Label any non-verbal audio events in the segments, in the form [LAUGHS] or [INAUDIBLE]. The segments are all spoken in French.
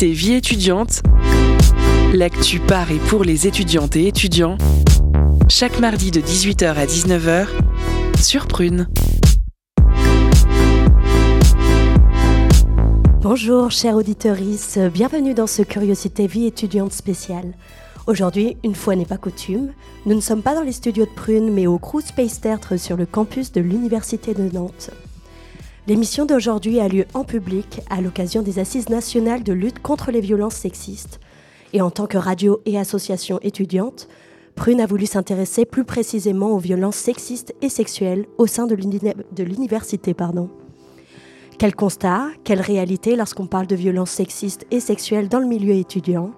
Curiosité Vie étudiante, l'actu par et pour les étudiantes et étudiants, chaque mardi de 18h à 19h sur Prune. Bonjour chers auditeurs, bienvenue dans ce Curiosité Vie étudiante spéciale. Aujourd'hui, une fois n'est pas coutume, nous ne sommes pas dans les studios de Prune mais au Crew Space Theatre sur le campus de l'Université de Nantes. L'émission d'aujourd'hui a lieu en public à l'occasion des Assises nationales de lutte contre les violences sexistes. Et en tant que radio et association étudiante, Prune a voulu s'intéresser plus précisément aux violences sexistes et sexuelles au sein de l'université. Quel constat, quelle réalité lorsqu'on parle de violences sexistes et sexuelles dans le milieu étudiant?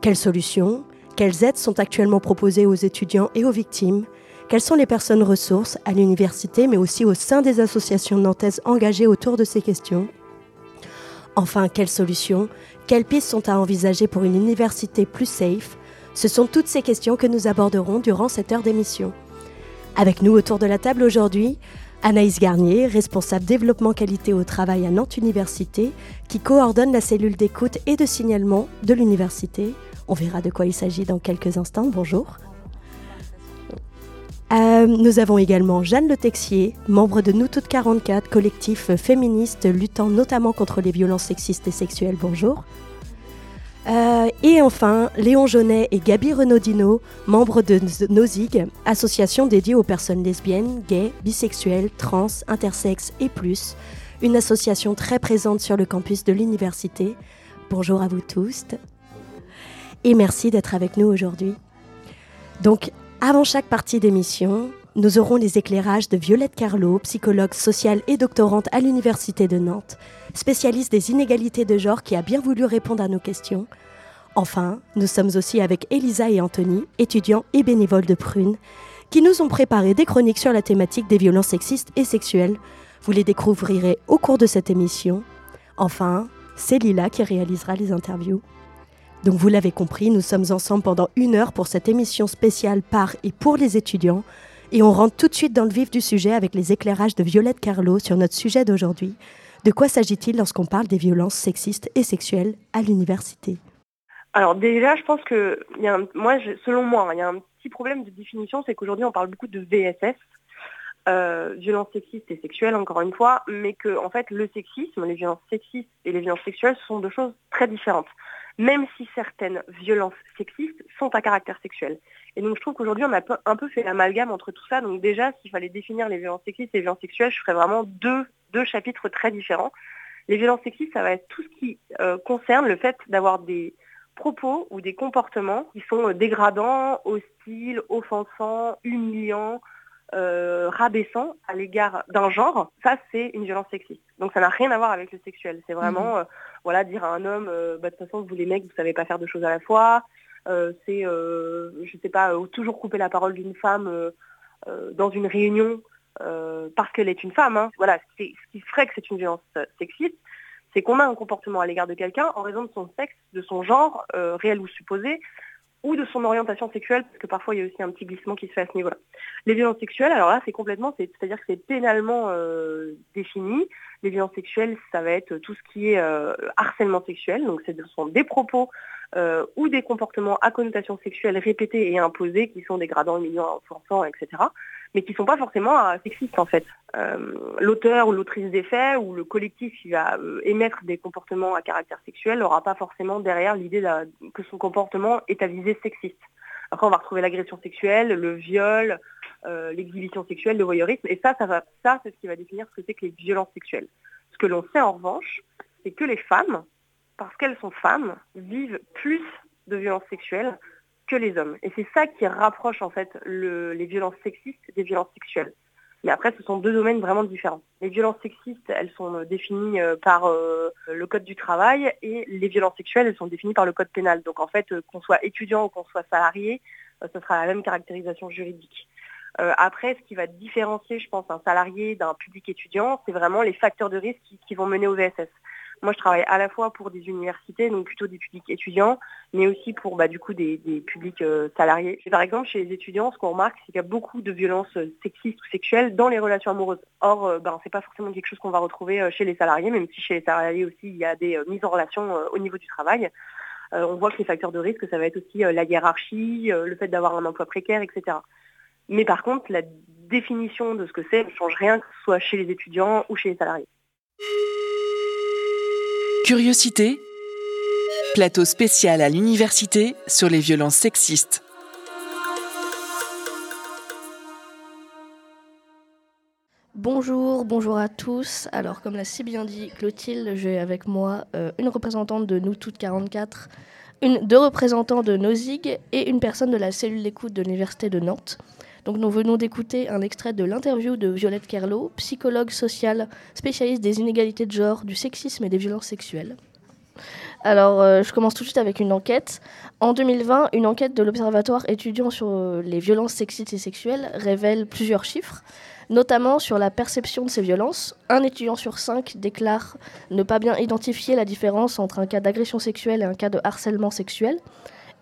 Quelles solutions Quelles aides sont actuellement proposées aux étudiants et aux victimes? Quelles sont les personnes ressources à l'université, mais aussi au sein des associations nantaises engagées autour de ces questions? Enfin, quelles solutions Quelles pistes sont à envisager pour une université plus safe? Ce sont toutes ces questions que nous aborderons durant cette heure d'émission. Avec nous autour de la table aujourd'hui, Anaïs Garnier, responsable développement qualité au travail à Nantes Université, qui coordonne la cellule d'écoute et de signalement de l'université. On verra de quoi il s'agit dans quelques instants. Bonjour. Euh, nous avons également Jeanne Le Texier, membre de Nous Toutes 44, collectif féministe luttant notamment contre les violences sexistes et sexuelles. Bonjour. Euh, et enfin, Léon Jaunet et Gabi Renaudino, membres de Nozig, association dédiée aux personnes lesbiennes, gays, bisexuelles, trans, intersexes et plus, une association très présente sur le campus de l'université. Bonjour à vous tous. Et merci d'être avec nous aujourd'hui. Donc, avant chaque partie d'émission, nous aurons les éclairages de Violette Carlo, psychologue sociale et doctorante à l'Université de Nantes, spécialiste des inégalités de genre qui a bien voulu répondre à nos questions. Enfin, nous sommes aussi avec Elisa et Anthony, étudiants et bénévoles de Prune, qui nous ont préparé des chroniques sur la thématique des violences sexistes et sexuelles. Vous les découvrirez au cours de cette émission. Enfin, c'est Lila qui réalisera les interviews. Donc vous l'avez compris, nous sommes ensemble pendant une heure pour cette émission spéciale par et pour les étudiants. Et on rentre tout de suite dans le vif du sujet avec les éclairages de Violette Carlo sur notre sujet d'aujourd'hui. De quoi s'agit-il lorsqu'on parle des violences sexistes et sexuelles à l'université? Alors déjà, je pense que, moi, selon moi, il y a un petit problème de définition, c'est qu'aujourd'hui on parle beaucoup de VSS, euh, violences sexistes et sexuelles, encore une fois, mais que en fait le sexisme, les violences sexistes et les violences sexuelles sont deux choses très différentes même si certaines violences sexistes sont à caractère sexuel. Et donc je trouve qu'aujourd'hui on a un peu fait l'amalgame entre tout ça. Donc déjà, s'il fallait définir les violences sexistes et les violences sexuelles, je ferais vraiment deux, chapitres très différents. Les violences sexistes, ça va être tout ce qui euh, concerne le fait d'avoir des propos ou des comportements qui sont euh, dégradants, hostiles, offensants, humiliants, euh, rabaissant à l'égard d'un genre, ça c'est une violence sexiste. Donc ça n'a rien à voir avec le sexuel. C'est vraiment mhm. euh, voilà, dire à un homme, euh, bah, de toute façon vous les mecs, vous savez pas faire deux choses à la fois. c'est, je sais pas, toujours couper la parole d'une femme dans une réunion parce qu'elle est une femme. Hein. Voilà, ce qui ferait que c'est une violence sexiste, c'est qu'on a un comportement à l'égard de quelqu'un en raison de son sexe, de son genre, réel ou supposé, ou de son orientation sexuelle, parce que parfois il y a aussi un petit glissement qui se fait à ce niveau-là. Les violences sexuelles, alors là c'est complètement, c'est-à-dire que c'est pénalement euh, défini. Les violences sexuelles, ça va être tout ce qui est euh, harcèlement sexuel, donc ce sont des propos euh, ou des comportements à connotation sexuelle répétés et imposés qui sont dégradants, humiliants, offensants, etc mais qui ne sont pas forcément euh, sexistes en fait. Euh, l'auteur ou l'autrice des faits ou le collectif qui va euh, émettre des comportements à caractère sexuel n'aura pas forcément derrière l'idée que son comportement est à visée sexiste. Après, on va retrouver l'agression sexuelle, le viol, l'exhibition sexuelle, le voyeurisme, et ça, ça, va, ça c'est ce qui va définir ce que c'est que les violences sexuelles. Ce que l'on sait en revanche, c'est que les femmes, parce qu'elles sont femmes, vivent plus de violences sexuelles que les hommes. Et c'est ça qui rapproche en fait les violences sexistes des violences sexuelles. Mais après, ce sont deux domaines vraiment différents. Les violences sexistes, elles sont définies euh, par euh, le code du travail et les violences sexuelles, elles sont définies par le code pénal. Donc en fait, euh, qu'on soit étudiant ou qu'on soit salarié, ce sera la même caractérisation juridique. après, ce qui va différencier, je pense, un salarié d'un public étudiant, c'est vraiment les facteurs de risque qui, qui vont mener au VSS. Moi, je travaille à la fois pour des universités, donc plutôt des publics étudiants, mais aussi pour bah, du coup des, publics euh, salariés. par exemple, chez les étudiants, ce qu'on remarque, c'est qu'il y a beaucoup de violences euh, sexistes ou sexuelles dans les relations amoureuses. Or, euh, ben, c'est pas forcément quelque chose qu'on va retrouver chez les salariés, même si chez les salariés aussi, il y a des mises en relation au niveau du travail. on voit que les facteurs de risque, ça va être aussi la hiérarchie, le fait d'avoir un emploi précaire, etc. Mais par contre, la définition de ce que c'est ne change rien, que ce soit chez les étudiants ou chez les salariés. Curiosité, plateau spécial à l'université sur les violences sexistes. Bonjour, bonjour à tous. Alors, comme l'a si bien dit Clotilde, j'ai avec moi euh, une représentante de Nous Toutes 44, une, deux représentants de Nozig et une personne de la cellule d'écoute de l'Université de Nantes. Donc nous venons d'écouter un extrait de l'interview de Violette Kerlot, psychologue sociale spécialiste des inégalités de genre, du sexisme et des violences sexuelles. Alors, euh, je commence tout de suite avec une enquête. En 2020, une enquête de l'Observatoire étudiant sur euh, les violences sexistes et sexuelles révèle plusieurs chiffres, notamment sur la perception de ces violences. Un étudiant sur cinq déclare ne pas bien identifier la différence entre un cas d'agression sexuelle et un cas de harcèlement sexuel.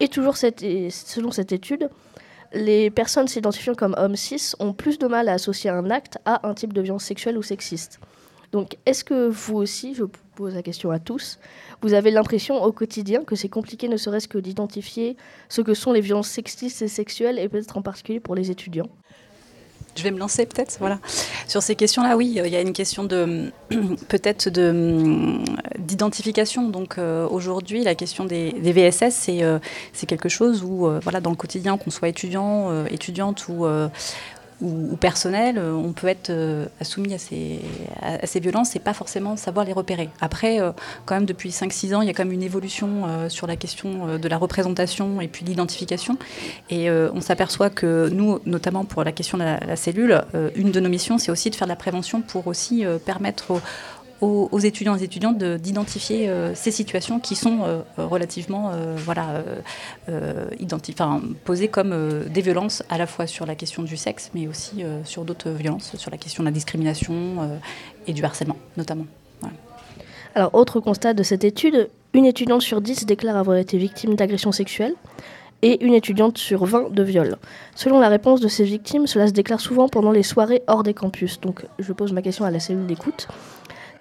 Et toujours selon cette étude, les personnes s'identifiant comme hommes cis ont plus de mal à associer un acte à un type de violence sexuelle ou sexiste. Donc, est-ce que vous aussi, je pose la question à tous, vous avez l'impression au quotidien que c'est compliqué ne serait-ce que d'identifier ce que sont les violences sexistes et sexuelles, et peut-être en particulier pour les étudiants? Je vais me lancer peut-être. Voilà. Sur ces questions-là, oui, il y a une question de [CLEARS THROAT] peut-être de d'identification. Donc euh, aujourd'hui, la question des, VSS, c'est euh, quelque chose où euh, voilà dans le quotidien, qu'on soit étudiant, étudiante ou ou, personnel, euh, on peut être euh, soumis à ces, à, ces violences et pas forcément savoir les repérer. Après, euh, quand même, depuis 5-6 ans, il y a quand même une évolution sur la question de la représentation et puis l'identification. Et on s'aperçoit que nous, notamment pour la question de la, la cellule, une de nos missions, c'est aussi de faire de la prévention pour aussi permettre aux aux, étudiants et étudiantes d'identifier euh, ces situations qui sont euh, relativement euh, voilà, posées comme des violences à la fois sur la question du sexe, mais aussi sur d'autres violences, sur la question de la discrimination et du harcèlement notamment. Alors, autre constat de cette étude, une étudiante sur 10 déclare avoir été victime d'agressions sexuelles et une étudiante sur 20 de viol. Selon la réponse de ces victimes, cela se déclare souvent pendant les soirées hors des campus. Donc je pose ma question à la cellule d'écoute.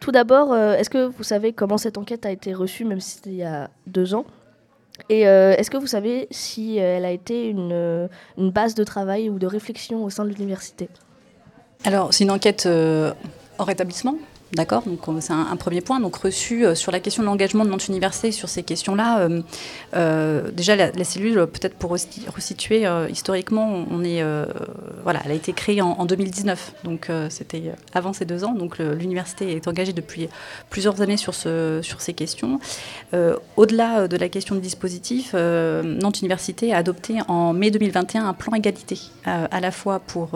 Tout d'abord, euh, est-ce que vous savez comment cette enquête a été reçue, même si c'était il y a deux ans? Et euh, est-ce que vous savez si euh, elle a été une, base de travail ou de réflexion au sein de l'université? Alors, c'est une enquête hors établissement D'accord Donc c'est un, premier point. Donc reçu euh, sur la question de l'engagement de notre université sur ces questions-là. Euh, euh, déjà la, cellule, peut-être pour resituer historiquement, on est voilà, elle a été créée en, 2019. Donc c'était avant ces deux ans. Donc l'université est engagée depuis plusieurs années sur ce sur ces questions. Au-delà de la question de dispositif, Nantes Université a adopté en mai 2021 un plan égalité, à la fois pour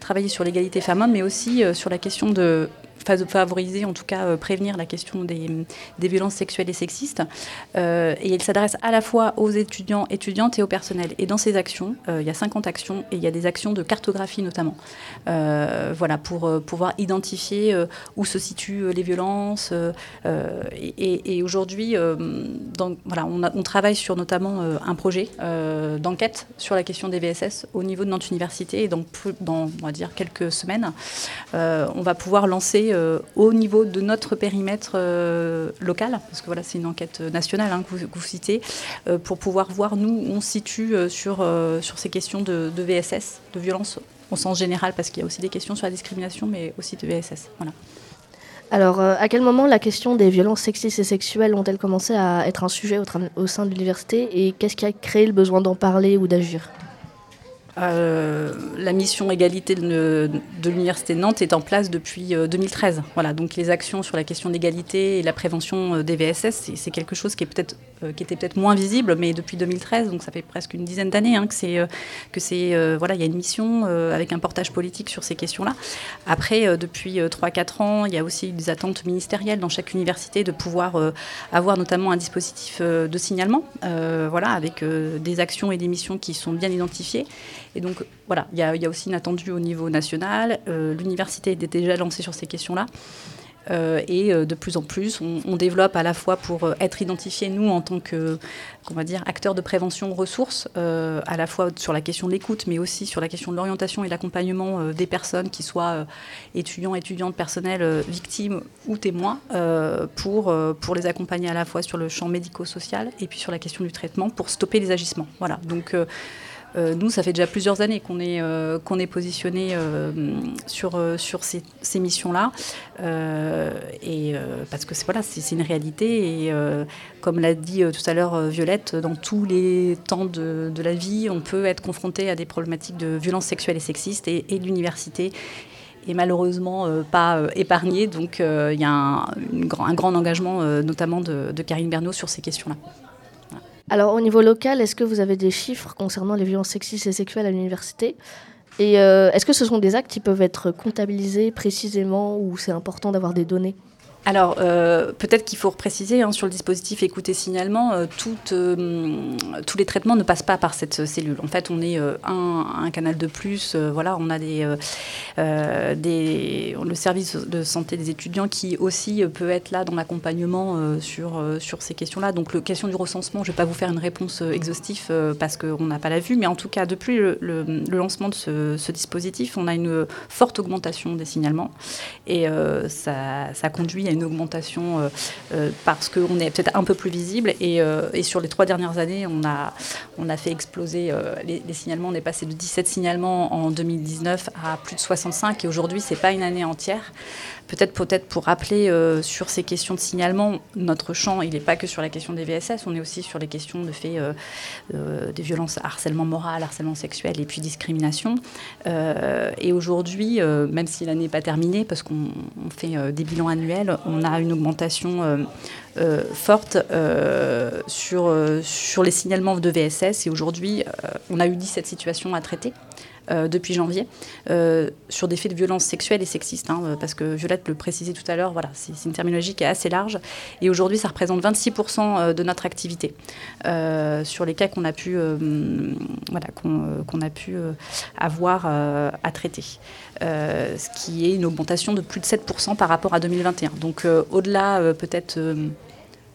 travailler sur l'égalité femmes-hommes, mais aussi sur la question de favoriser, en tout cas euh, prévenir la question des, violences sexuelles et sexistes. Euh, et il s'adresse à la fois aux étudiants, étudiantes et au personnel. Et dans ces actions, euh, il y a 50 actions et il y a des actions de cartographie notamment. voilà, pour pouvoir identifier où se situent les violences. et, aujourd'hui, voilà, on, on, travaille sur notamment un projet d'enquête sur la question des VSS au niveau de notre université. Et donc, dans, on va dire, quelques semaines, on va pouvoir lancer euh, au niveau de notre périmètre euh, local, parce que voilà, c'est une enquête nationale hein, que, vous, citez, euh, pour pouvoir voir, nous, où on se situe sur, sur ces questions de, VSS, de violence au sens général, parce qu'il y a aussi des questions sur la discrimination, mais aussi de VSS. Voilà. Alors, à quel moment la question des violences sexistes et sexuelles ont-elles commencé à être un sujet au, au sein de l'université et qu'est-ce qui a créé le besoin d'en parler ou d'agir? Euh, la mission égalité de, l'Université de Nantes est en place depuis 2013. Euh, voilà, donc les actions sur la question d'égalité et la prévention euh, des VSS, c'est quelque chose qui, est peut qui était peut-être moins visible, mais depuis 2013, donc ça fait presque une dizaine d'années hein, que c'est que c'est voilà, il y a une mission avec un portage politique sur ces questions-là. Après, depuis 3-4 ans, il y a aussi des attentes ministérielles dans chaque université de pouvoir avoir notamment un dispositif de signalement, voilà, avec des actions et des missions qui sont bien identifiées. Et donc, voilà, il y, a aussi une attendue au niveau national. Euh, l'université est déjà lancée sur ces questions-là. Et de plus en plus, on, développe à la fois pour être identifiés, nous, en tant que va dire, acteurs de prévention ressources, à la fois sur la question de l'écoute, mais aussi sur la question de l'orientation et l'accompagnement des personnes, qui soient étudiants, étudiantes, personnels, victimes ou témoins, pour, pour les accompagner à la fois sur le champ médico-social et puis sur la question du traitement, pour stopper les agissements. Voilà. Donc, euh, nous, ça fait déjà plusieurs années qu'on est, euh, qu'on est positionné euh, sur, sur ces, missions-là. et parce que c'est, voilà, c'est, une réalité. Et comme l'a dit tout à l'heure Violette, dans tous les temps de, de, la vie, on peut être confronté à des problématiques de violences sexuelles et sexistes. Et, l'université est malheureusement pas épargnée. Donc il y a un, un, grand engagement, notamment de, de Karine Bernot, sur ces questions-là. Alors au niveau local, est-ce que vous avez des chiffres concernant les violences sexistes et sexuelles à l'université? Et euh, est-ce que ce sont des actes qui peuvent être comptabilisés précisément ou c'est important d'avoir des données? Alors, euh, peut-être qu'il faut préciser hein, sur le dispositif écoute et signalement, euh, euh, tous les traitements ne passent pas par cette cellule. En fait, on est un, canal de plus. voilà, on a des, le service de santé des étudiants qui aussi peut être là dans l'accompagnement sur, ces questions-là. Donc, la question du recensement, je ne vais pas vous faire une réponse exhaustive parce qu'on n'a pas la vue, mais en tout cas, depuis le, lancement de ce, ce, dispositif, on a une forte augmentation des signalements et ça, ça conduit à une augmentation euh, euh, parce qu'on est peut-être un peu plus visible. Euh, et, sur les trois dernières années, on a, on a fait exploser les, signalements. On est passé de 17 signalements en 2019 à plus de 65. Et aujourd'hui, ce n'est pas une année entière. Peut-être peut-être pour rappeler sur ces questions de signalement, notre champ, il n'est pas que sur la question des VSS, on est aussi sur les questions de faits des violences, harcèlement moral, harcèlement sexuel et puis discrimination. et aujourd'hui, même si l'année n'est pas terminée, parce qu'on fait des bilans annuels, on a une augmentation forte sur, sur les signalements de VSS. Et aujourd'hui, on a eu 17 situations à traiter. Euh, depuis janvier euh, sur des faits de violence sexuelle et sexiste, hein, euh, parce que Violette le précisait tout à l'heure, voilà, c'est une terminologie qui est assez large. Et aujourd'hui, ça représente 26% de notre activité sur les cas qu'on a pu, voilà, qu'on a pu avoir à traiter. ce qui est une augmentation de plus de 7% par rapport à 2021. Donc au-delà peut-être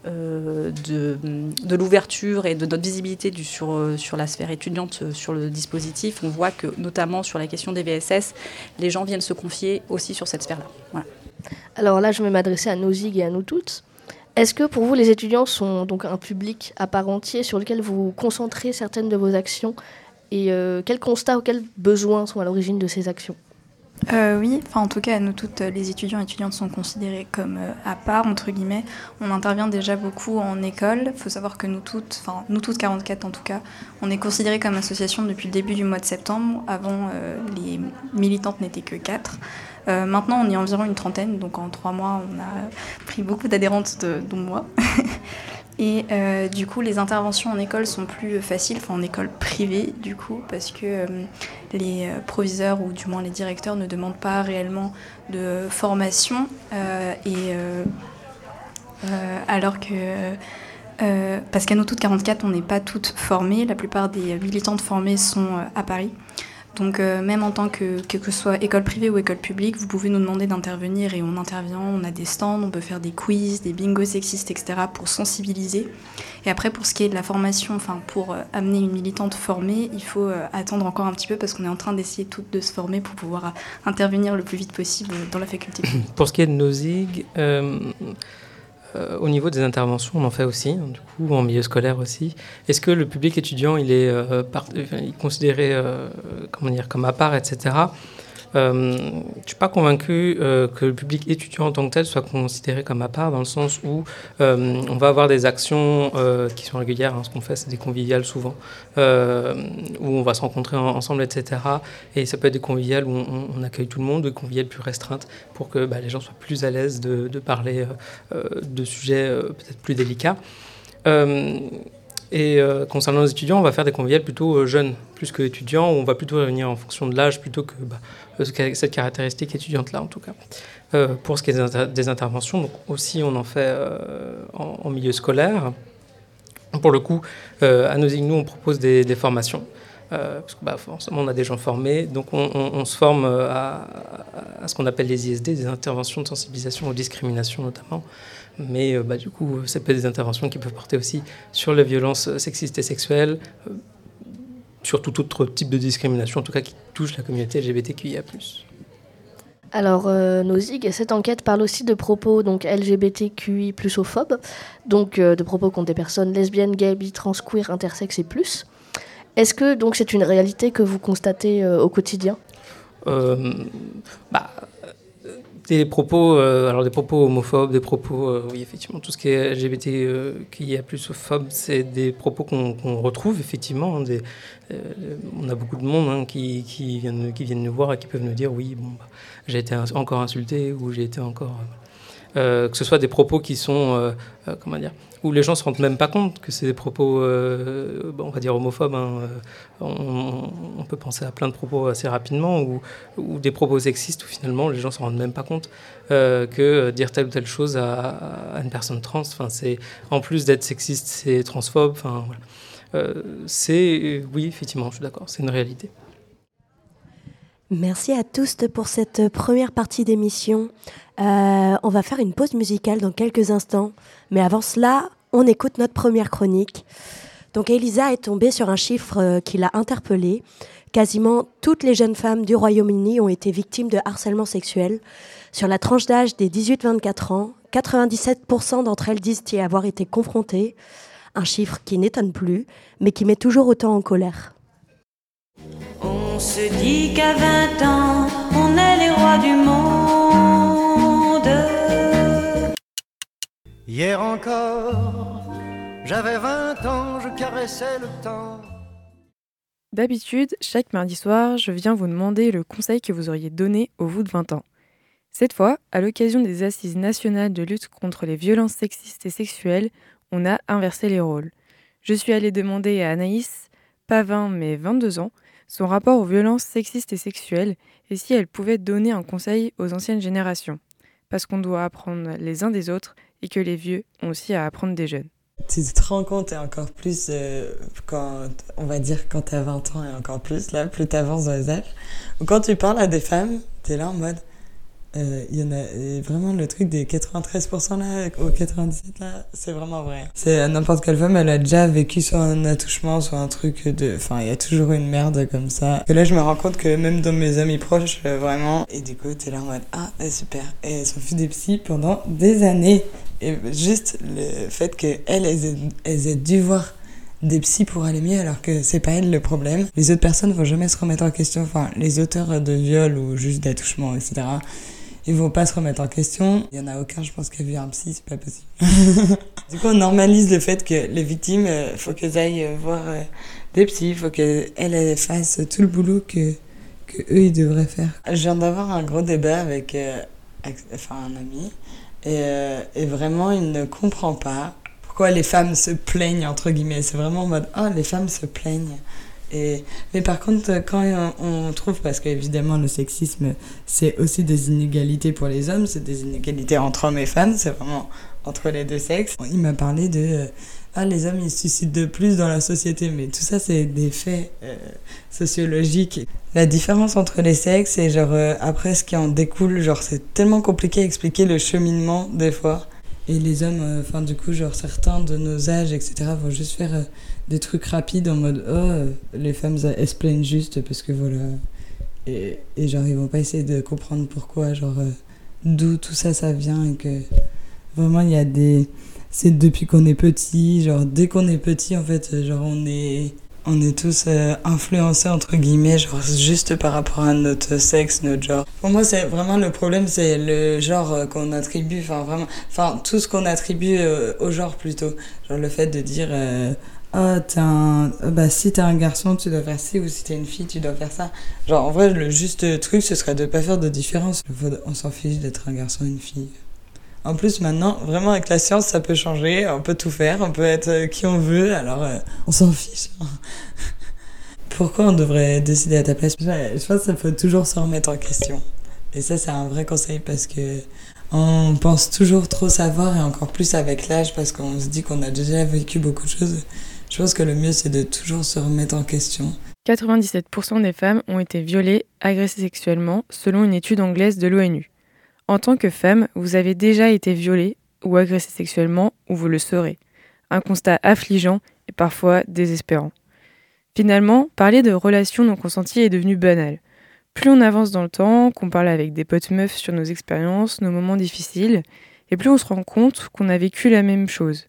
euh, de, l'ouverture et de notre visibilité euh, sur la sphère étudiante, euh, sur le dispositif, on voit que notamment sur la question des VSS, les gens viennent se confier aussi sur cette sphère-là. Alors là, je vais m'adresser à nos ZIG et à nous toutes. Est-ce que pour vous, les étudiants sont donc un public à part entier sur lequel vous concentrez certaines de vos actions Et quels constats ou quels besoins sont à l'origine de ces actions? Euh, oui, enfin en tout cas, nous toutes, les étudiants et étudiantes sont considérés comme euh, à part, entre guillemets. On intervient déjà beaucoup en école. Il faut savoir que nous toutes, enfin nous toutes 44 en tout cas, on est considérés comme association depuis le début du mois de septembre. Avant, euh, les militantes n'étaient que 4. maintenant, on est environ une trentaine, donc en trois mois, on a pris beaucoup d'adhérentes, dont moi. [LAUGHS] Et euh, du coup, les interventions en école sont plus faciles, enfin en école privée du coup, parce que euh, les euh, proviseurs ou du moins les directeurs ne demandent pas réellement de formation. et alors que parce qu'à nous toutes 44, on n'est pas toutes formées. La plupart des militantes formées sont à Paris. Donc euh, même en tant que, que, ce soit école privée ou école publique, vous pouvez nous demander d'intervenir et on intervient, on a des stands, on peut faire des quiz, des bingos sexistes, etc. pour sensibiliser. Et après pour ce qui est de la formation, enfin pour euh, amener une militante formée, il faut euh, attendre encore un petit peu parce qu'on est en train d'essayer toutes de se former pour pouvoir intervenir le plus vite possible dans la faculté. [COUGHS] Pour ce qui est de nos ZIG, euh, au niveau des interventions, on en fait aussi, hein, du coup, en milieu scolaire aussi. Est-ce que le public étudiant, il est, euh, considéré euh, comme à part, etc. Euh, je ne suis pas convaincu euh, que le public étudiant en tant que tel soit considéré comme à part, dans le sens où euh, on va avoir des actions qui sont régulières. Hein, ce qu'on fait, c'est des conviviales souvent, où on va se rencontrer ensemble, etc. Et ça peut être des conviviales où on, accueille tout le monde, des conviviales plus restreintes, pour que bah, les gens soient plus à l'aise de, parler de sujets peut-être plus délicats. Et euh, concernant les étudiants, on va faire des conviviales plutôt euh, jeunes, plus que étudiants, où on va plutôt réunir en fonction de l'âge plutôt que bah, euh, cette caractéristique étudiante-là, en tout cas. pour ce qui est des, interventions, donc aussi on en fait en, en, milieu scolaire. Pour le coup, à nos nous, on propose des, formations. parce que bah, forcément, on a des gens formés, donc on, se forme à, ce qu'on appelle les ISD, des interventions de sensibilisation aux discriminations notamment. Mais bah, du coup, ça peut être des interventions qui peuvent porter aussi sur les violences sexistes et sexuelles, sur tout autre type de discrimination, en tout cas qui touche la communauté LGBTQIA. Alors, euh, nos ZIG, cette enquête parle aussi de propos donc LGBTQI plusophobes, donc euh, de propos contre des personnes lesbiennes, gays, bi, trans, queer, intersexes et plus. Est-ce que donc c'est une réalité que vous constatez euh, au quotidien? Bah, des propos, alors des propos homophobes, des propos, oui effectivement, tout ce qui est LGBT qui a plus phobe, c'est des propos qu'on retrouve effectivement. Hein, des, on a beaucoup de monde hein, qui, viennent, nous voir et qui peuvent nous dire oui, bon, bah, j'ai été encore insulté ou j'ai été encore. Euh, euh, que ce soit des propos qui sont, euh, comment dire, où les gens se rendent même pas compte que c'est des propos, on va dire homophobes. Hein, on, peut penser à plein de propos assez rapidement, ou, des propos sexistes où finalement les gens se rendent même pas compte que dire telle ou telle chose à, une personne trans, en plus d'être sexiste, c'est transphobe. Enfin. C'est oui, effectivement, je suis d'accord, c'est une réalité. Merci à tous pour cette première partie d'émission. Euh, on va faire une pause musicale dans quelques instants, mais avant cela, on écoute notre première chronique. Donc Elisa est tombée sur un chiffre euh, qui l'a interpellée. Quasiment toutes les jeunes femmes du Royaume-Uni ont été victimes de harcèlement sexuel. Sur la tranche d'âge des 18-24 ans, 97% d'entre elles disent y avoir été confrontées. Un chiffre qui n'étonne plus, mais qui met toujours autant en colère. On se dit qu'à 20 ans, on est les rois du monde. Hier encore, j'avais 20 ans, je caressais le temps. D'habitude, chaque mardi soir, je viens vous demander le conseil que vous auriez donné au vous de 20 ans. Cette fois, à l'occasion des assises nationales de lutte contre les violences sexistes et sexuelles, on a inversé les rôles. Je suis allée demander à Anaïs, pas 20 mais 22 ans, son rapport aux violences sexistes et sexuelles et si elle pouvait donner un conseil aux anciennes générations. Parce qu'on doit apprendre les uns des autres et que les vieux ont aussi à apprendre des jeunes. Tu te rends compte et encore plus euh, quand, on va dire, quand t'as 20 ans et encore plus, là, plus t'avances dans les âges. Ou quand tu parles à des femmes, t'es là en mode, euh, y en a vraiment le truc des 93% là au 97 là c'est vraiment vrai. C'est n'importe quelle femme elle a déjà vécu soit un attouchement soit un truc de enfin il y a toujours une merde comme ça. Et là je me rends compte que même dans mes amis proches euh, vraiment et du coup t'es là en mode ah super et elles ont fait des psys pendant des années. Et juste le fait qu'elles elles, elles aient dû voir des psys pour aller mieux alors que c'est pas elles le problème. Les autres personnes vont jamais se remettre en question, enfin les auteurs de viol ou juste d'attouchement, etc ils vont pas se remettre en question. Il y en a aucun, je pense, qui a vu un psy, c'est pas possible. [LAUGHS] du coup, on normalise le fait que les victimes, euh, faut qu'elles aillent euh, voir euh, des psys, faut qu'elles elles fassent tout le boulot que, que eux ils devraient faire. Je viens d'avoir un gros débat avec, enfin, un ami et, et vraiment il ne comprend pas pourquoi les femmes se plaignent entre guillemets. C'est vraiment en mode oh les femmes se plaignent. Et, mais par contre, quand on trouve, parce qu'évidemment le sexisme, c'est aussi des inégalités pour les hommes, c'est des inégalités entre hommes et femmes, c'est vraiment entre les deux sexes. Il m'a parlé de euh, ah les hommes ils se de plus dans la société, mais tout ça c'est des faits euh, sociologiques. La différence entre les sexes et genre euh, après ce qui en découle, genre c'est tellement compliqué à expliquer le cheminement des fois. Et les hommes, enfin du coup genre certains de nos âges etc vont juste faire des trucs rapides en mode oh les femmes elles plaignent juste parce que voilà. Et, et genre ils vont pas essayer de comprendre pourquoi genre euh, d'où tout ça ça vient et que vraiment il y a des c'est depuis qu'on est petit genre dès qu'on est petit en fait genre on est on est tous euh, influencés entre guillemets genre juste par rapport à notre sexe notre genre pour moi c'est vraiment le problème c'est le genre euh, qu'on attribue enfin vraiment enfin tout ce qu'on attribue au genre plutôt genre le fait de dire oh, t'es un... bah, si t'es un garçon, tu dois faire ci, ou si t'es une fille, tu dois faire ça. Genre, en vrai, le juste truc, ce serait de pas faire de différence. On s'en fiche d'être un garçon ou une fille. En plus, maintenant, vraiment, avec la science, ça peut changer. On peut tout faire. On peut être euh, qui on veut. Alors, euh, on s'en fiche. [LAUGHS] Pourquoi on devrait décider à ta place? Je pense ça faut toujours se remettre en question. Et ça, c'est un vrai conseil parce que on pense toujours trop savoir et encore plus avec l'âge parce qu'on se dit qu'on a déjà vécu beaucoup de choses. Je pense que le mieux, c'est de toujours se remettre en question. 97% des femmes ont été violées, agressées sexuellement, selon une étude anglaise de l'ONU. En tant que femme, vous avez déjà été violée ou agressée sexuellement, ou vous le serez. Un constat affligeant et parfois désespérant. Finalement, parler de relations non consenties est devenu banal. Plus on avance dans le temps, qu'on parle avec des potes meufs sur nos expériences, nos moments difficiles, et plus on se rend compte qu'on a vécu la même chose.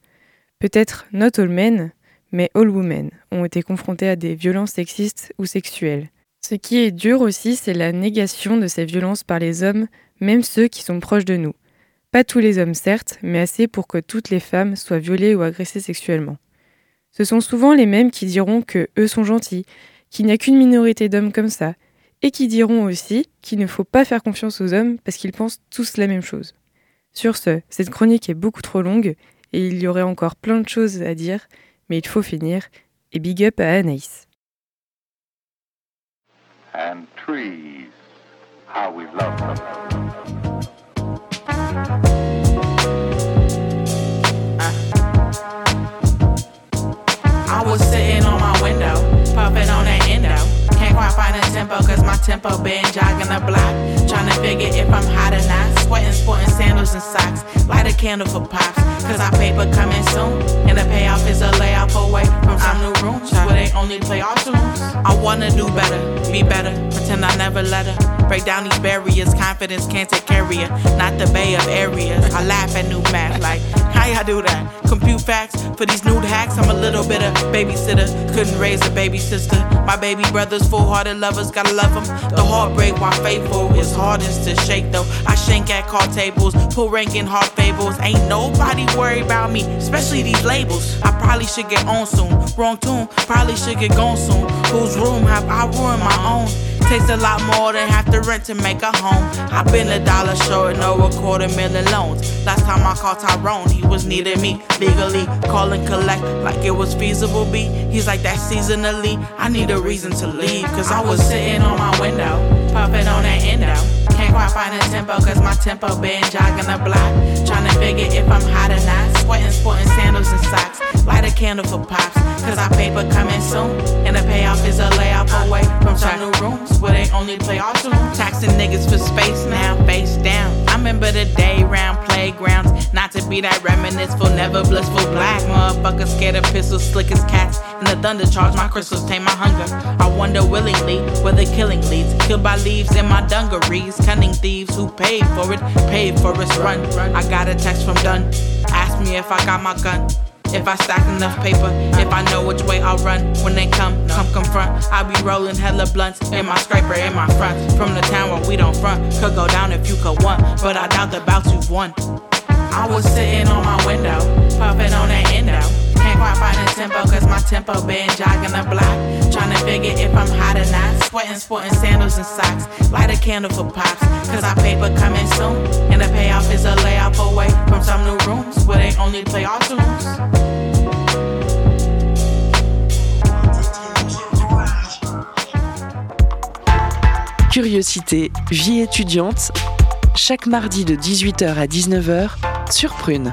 Peut-être not all men, mais all women ont été confrontés à des violences sexistes ou sexuelles. Ce qui est dur aussi, c'est la négation de ces violences par les hommes, même ceux qui sont proches de nous. Pas tous les hommes certes, mais assez pour que toutes les femmes soient violées ou agressées sexuellement. Ce sont souvent les mêmes qui diront que eux sont gentils, qu'il n'y a qu'une minorité d'hommes comme ça, et qui diront aussi qu'il ne faut pas faire confiance aux hommes parce qu'ils pensent tous la même chose. Sur ce, cette chronique est beaucoup trop longue et il y aurait encore plein de choses à dire, mais il faut finir. Et big up à Anaïs. And trees, how we love them. I was sitting Quite find a tempo, cause my tempo been jogging the block. Trying to figure if I'm hot or not. Sweating, sporting sandals and socks. Light a candle for pops, cause our paper coming soon. And the payoff is a layoff away from some new rooms where they only play our tunes. I wanna do better, be better, pretend I never let her. Break down these barriers, confidence can't take care of you. Not the bay of areas. I laugh at new math, like, how y'all do that? Compute facts for these nude hacks. I'm a little bit of babysitter. Couldn't raise a baby sister. My baby brothers, full hearted lovers, gotta love them. The heartbreak while faithful is hardest to shake though. I shank at card tables, pull ranking hard fables. Ain't nobody worried about me, especially these labels. I probably should get on soon. Wrong tune, probably should get gone soon. Whose room have I ruined my own? Takes a lot more than half the rent to make a home. I've been a dollar short, no a quarter million loans. Last time I called Tyrone, he was needing me legally. Call and collect like it was feasible, B. He's like that seasonally. I need a reason to leave, cause I was sitting on my window, puffing on that endo. Can't quite find a tempo, cause my tempo been jogging the block. Trying to figure if I'm hot or not. Sweating, sporting sandals and socks. Light a candle for pops, cause our paper coming soon. And the payoff is a layoff away from some new rooms where they only play our tunes. Taxing niggas for space now, face down. I remember the day round playgrounds. Not to be that reminisceful, never blissful black motherfucker scared of pistols, slick as cats. And the thunder charge my crystals, tame my hunger. I wonder willingly where the killing leads. Killed by leaves in my dungarees. Cunning thieves who paid for it, paid for its run. I got a text from Dunn. Ask me if I got my gun. If I stack enough paper, if I know which way I'll run when they come, come confront. I'll be rolling hella blunts in my scraper in my front. From the town where we don't front, could go down if you could want, but I doubt the bouts you've won. I was sitting on my window, puffing on that endo. Tempo, cause my tempo been the block. Trying to figure if I'm hot. Sweating, sandals and socks. Light a candle for pops, cause coming soon. And the payoff is a layoff away from new rooms where they only play. Curiosité, vie étudiante, chaque mardi de 18h à 19h sur Prune.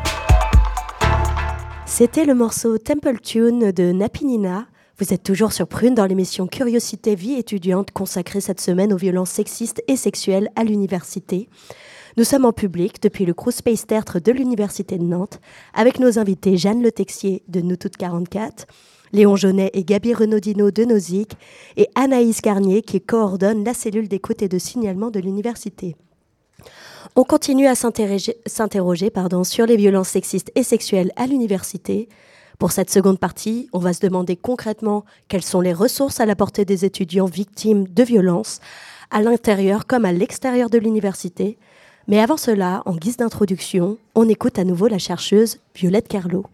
C'était le morceau Temple Tune de Napinina. Vous êtes toujours sur Prune dans l'émission Curiosité Vie étudiante consacrée cette semaine aux violences sexistes et sexuelles à l'université. Nous sommes en public depuis le Crew Space Tertre de l'Université de Nantes avec nos invités Jeanne Le Texier de Nous Toutes 44, Léon Jaunet et Gabi Renaudino de Nozick et Anaïs Garnier qui coordonne la cellule d'écoute et de signalement de l'université. On continue à s'interroger sur les violences sexistes et sexuelles à l'université. Pour cette seconde partie, on va se demander concrètement quelles sont les ressources à la portée des étudiants victimes de violences, à l'intérieur comme à l'extérieur de l'université. Mais avant cela, en guise d'introduction, on écoute à nouveau la chercheuse Violette Carlot.